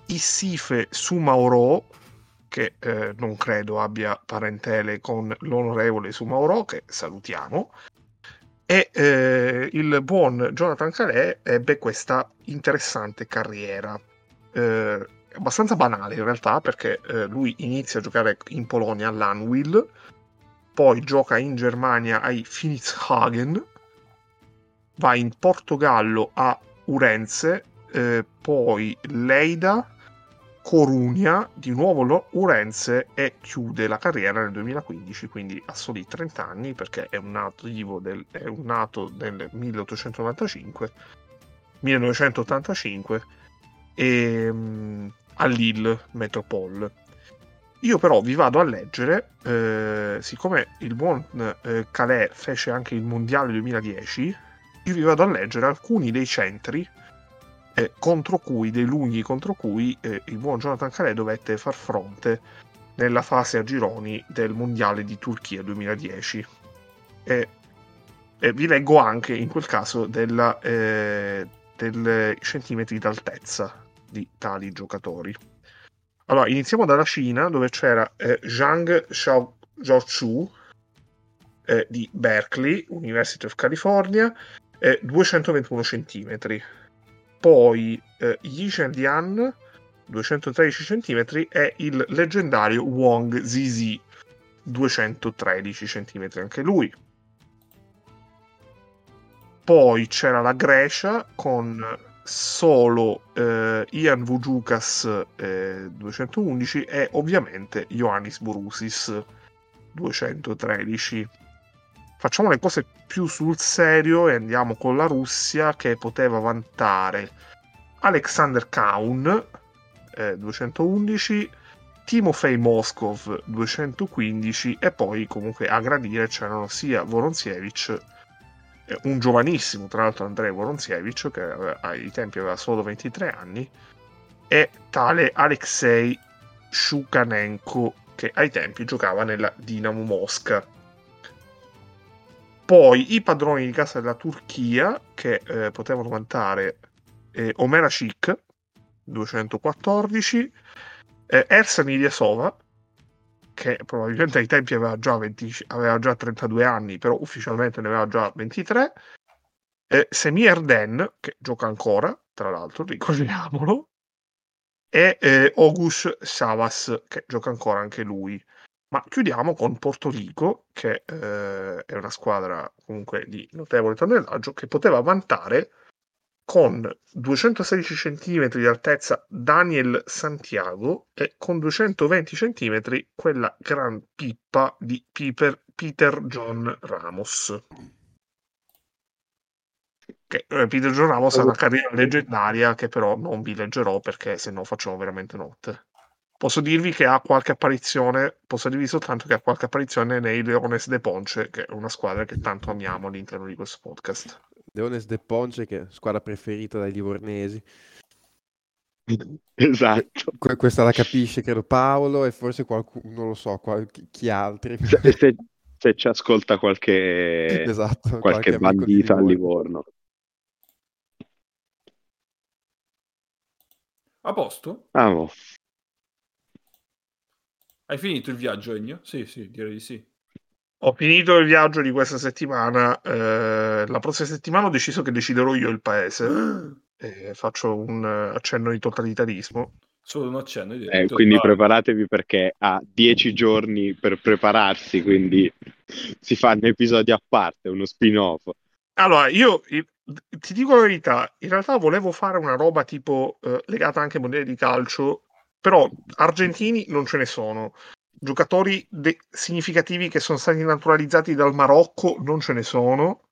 Issife Sumaoro, che eh, non credo abbia parentele con l'onorevole Sumaoro, che salutiamo, e eh, il buon Jonathan Calais ebbe questa interessante carriera. Eh, abbastanza banale in realtà perché eh, lui inizia a giocare in Polonia all'Anwil, poi gioca in Germania ai Finizhagen, va in Portogallo a Urense, eh, poi Leida, Corunia, di nuovo Urense e chiude la carriera nel 2015, quindi a soli 30 anni perché è un nativo del, è un nato nel 1895, 1985 e, um, a Lille Metropole. Io però vi vado a leggere, eh, siccome il buon eh, Calais fece anche il Mondiale 2010, io vi vado a leggere alcuni dei centri eh, contro cui, dei lunghi contro cui eh, il buon Jonathan Calais dovette far fronte nella fase a gironi del Mondiale di Turchia 2010. E, e vi leggo anche in quel caso della, eh, dei centimetri d'altezza di tali giocatori. Allora, iniziamo dalla Cina, dove c'era eh, Zhang Xiaochu eh, di Berkeley, University of California, eh, 221 centimetri poi eh, Yishen Lian 213 cm e il leggendario Wong Zizi 213 cm anche lui. Poi c'era la Grecia con solo eh, Ian Vujukas eh, 211 e ovviamente Ioannis Borusis 213 facciamo le cose più sul serio e andiamo con la Russia che poteva vantare. Alexander Kaun eh, 211 Timofei Moskov 215 e poi comunque a gradire c'erano sia Voronzievich eh, un giovanissimo tra l'altro Andrei Voronzievich che ai tempi aveva solo 23 anni e tale Alexei Shukanenko che ai tempi giocava nella Dinamo Mosca poi i padroni di casa della Turchia, che eh, potevano vantare eh, Omera Chic, 214, eh, Ersan Ilyasova, che probabilmente ai tempi aveva già, 20, aveva già 32 anni, però ufficialmente ne aveva già 23, eh, Semi Erden, che gioca ancora, tra l'altro, ricordiamolo, e eh, Ogus Savas, che gioca ancora anche lui. Ma chiudiamo con Porto Rico, che eh, è una squadra comunque di notevole tonnellaggio, che poteva vantare con 216 cm di altezza Daniel Santiago e con 220 cm quella gran pippa di Piper, Peter John Ramos. Che, eh, Peter John Ramos ha una carriera leggendaria che però non vi leggerò perché se no facciamo veramente notte. Posso dirvi che ha qualche apparizione, posso dirvi soltanto che ha qualche apparizione nei Leones de Ponce, che è una squadra che tanto amiamo all'interno di questo podcast. Leones de Ponce, che è la squadra preferita dai livornesi. Esatto. Que- questa la capisce, credo Paolo e forse qualcuno, non lo so, qual- chi altri. Se, se, se, ci ascolta qualche, esatto, qualche, qualche bandita a Livorno. A posto? Ah, oh. Hai finito il viaggio, Egno? Sì, sì, direi di sì. Ho finito il viaggio di questa settimana. Eh, la prossima settimana ho deciso che deciderò io il paese. [gasps] E faccio un accenno di totalitarismo. Solo un accenno. Di eh, quindi preparatevi perché ha dieci giorni per prepararsi, quindi [laughs] si fanno episodi a parte, uno spin-off. Allora, io ti dico la verità, in realtà volevo fare una roba tipo eh, legata anche ai mondiali di calcio, però argentini non ce ne sono. Giocatori de- significativi che sono stati naturalizzati dal Marocco non ce ne sono.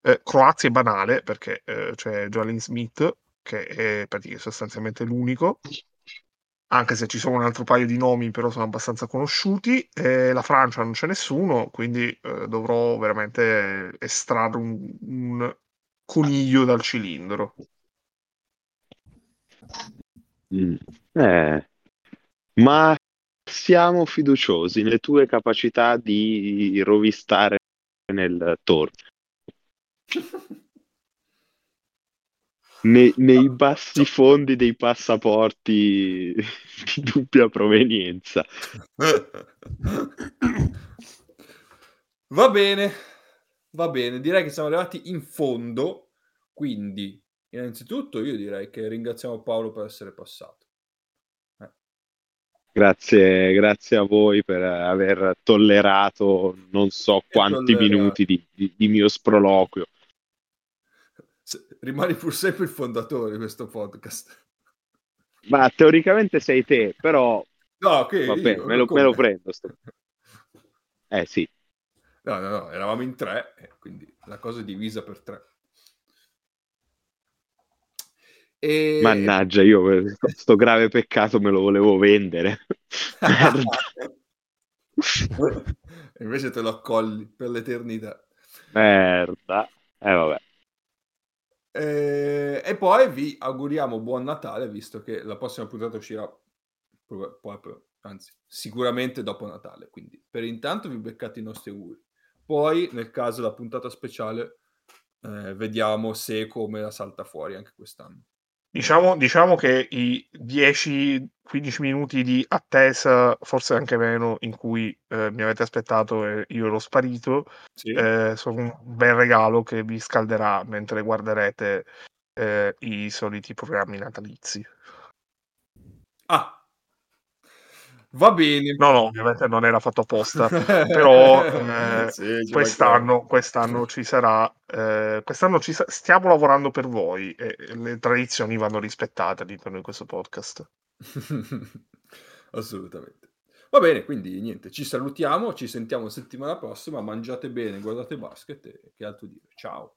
Eh, Croazia è banale perché eh, c'è Jolin Smith che è sostanzialmente l'unico anche se ci sono un altro paio di nomi, però sono abbastanza conosciuti. E la Francia non c'è nessuno, quindi eh, dovrò veramente estrarre un, un, coniglio dal cilindro. Mm. Eh, ma siamo fiduciosi nelle tue capacità di rovistare nel torno. nei, nei bassi fondi dei passaporti di dubbia provenienza. Va bene, va bene, direi che siamo arrivati in fondo, quindi innanzitutto io direi che ringraziamo Paolo per essere passato. Eh. Grazie, grazie a voi per aver tollerato non so quanti minuti di, di, di mio sproloquio rimani pur sempre il fondatore di questo podcast. Ma teoricamente sei te, però... No, ok. Vabbè, io, me, lo, me, lo, prendo. Sto... [laughs] Eh sì. No, no, no, eravamo in tre, quindi la cosa è divisa per tre. E... Mannaggia, io sto grave peccato me lo volevo vendere. [laughs] Invece te lo accolli per l'eternità. Merda. Eh vabbè. Eh, e poi vi auguriamo buon Natale, visto che la prossima puntata uscirà proprio, anzi, sicuramente dopo Natale. Quindi per intanto vi beccate i nostri auguri. Poi, nel caso della puntata speciale, eh, vediamo se come la salta fuori anche quest'anno. Diciamo, diciamo che i 10-15 minuti di attesa, forse anche meno, in cui eh, mi avete aspettato e io ero sparito, sì. eh, sono un bel regalo che vi scalderà mentre guarderete eh, i soliti programmi natalizi. Ah, Va bene. No, no, ovviamente non era fatto apposta, [laughs] però eh, sì, quest'anno, quest'anno, ci sarà, eh, quest'anno ci sa- stiamo lavorando per voi e le tradizioni vanno rispettate all'interno di questo podcast. [laughs] Assolutamente. Va bene, quindi niente, ci salutiamo, ci sentiamo settimana prossima, mangiate bene, guardate basket e che altro dire. Ciao.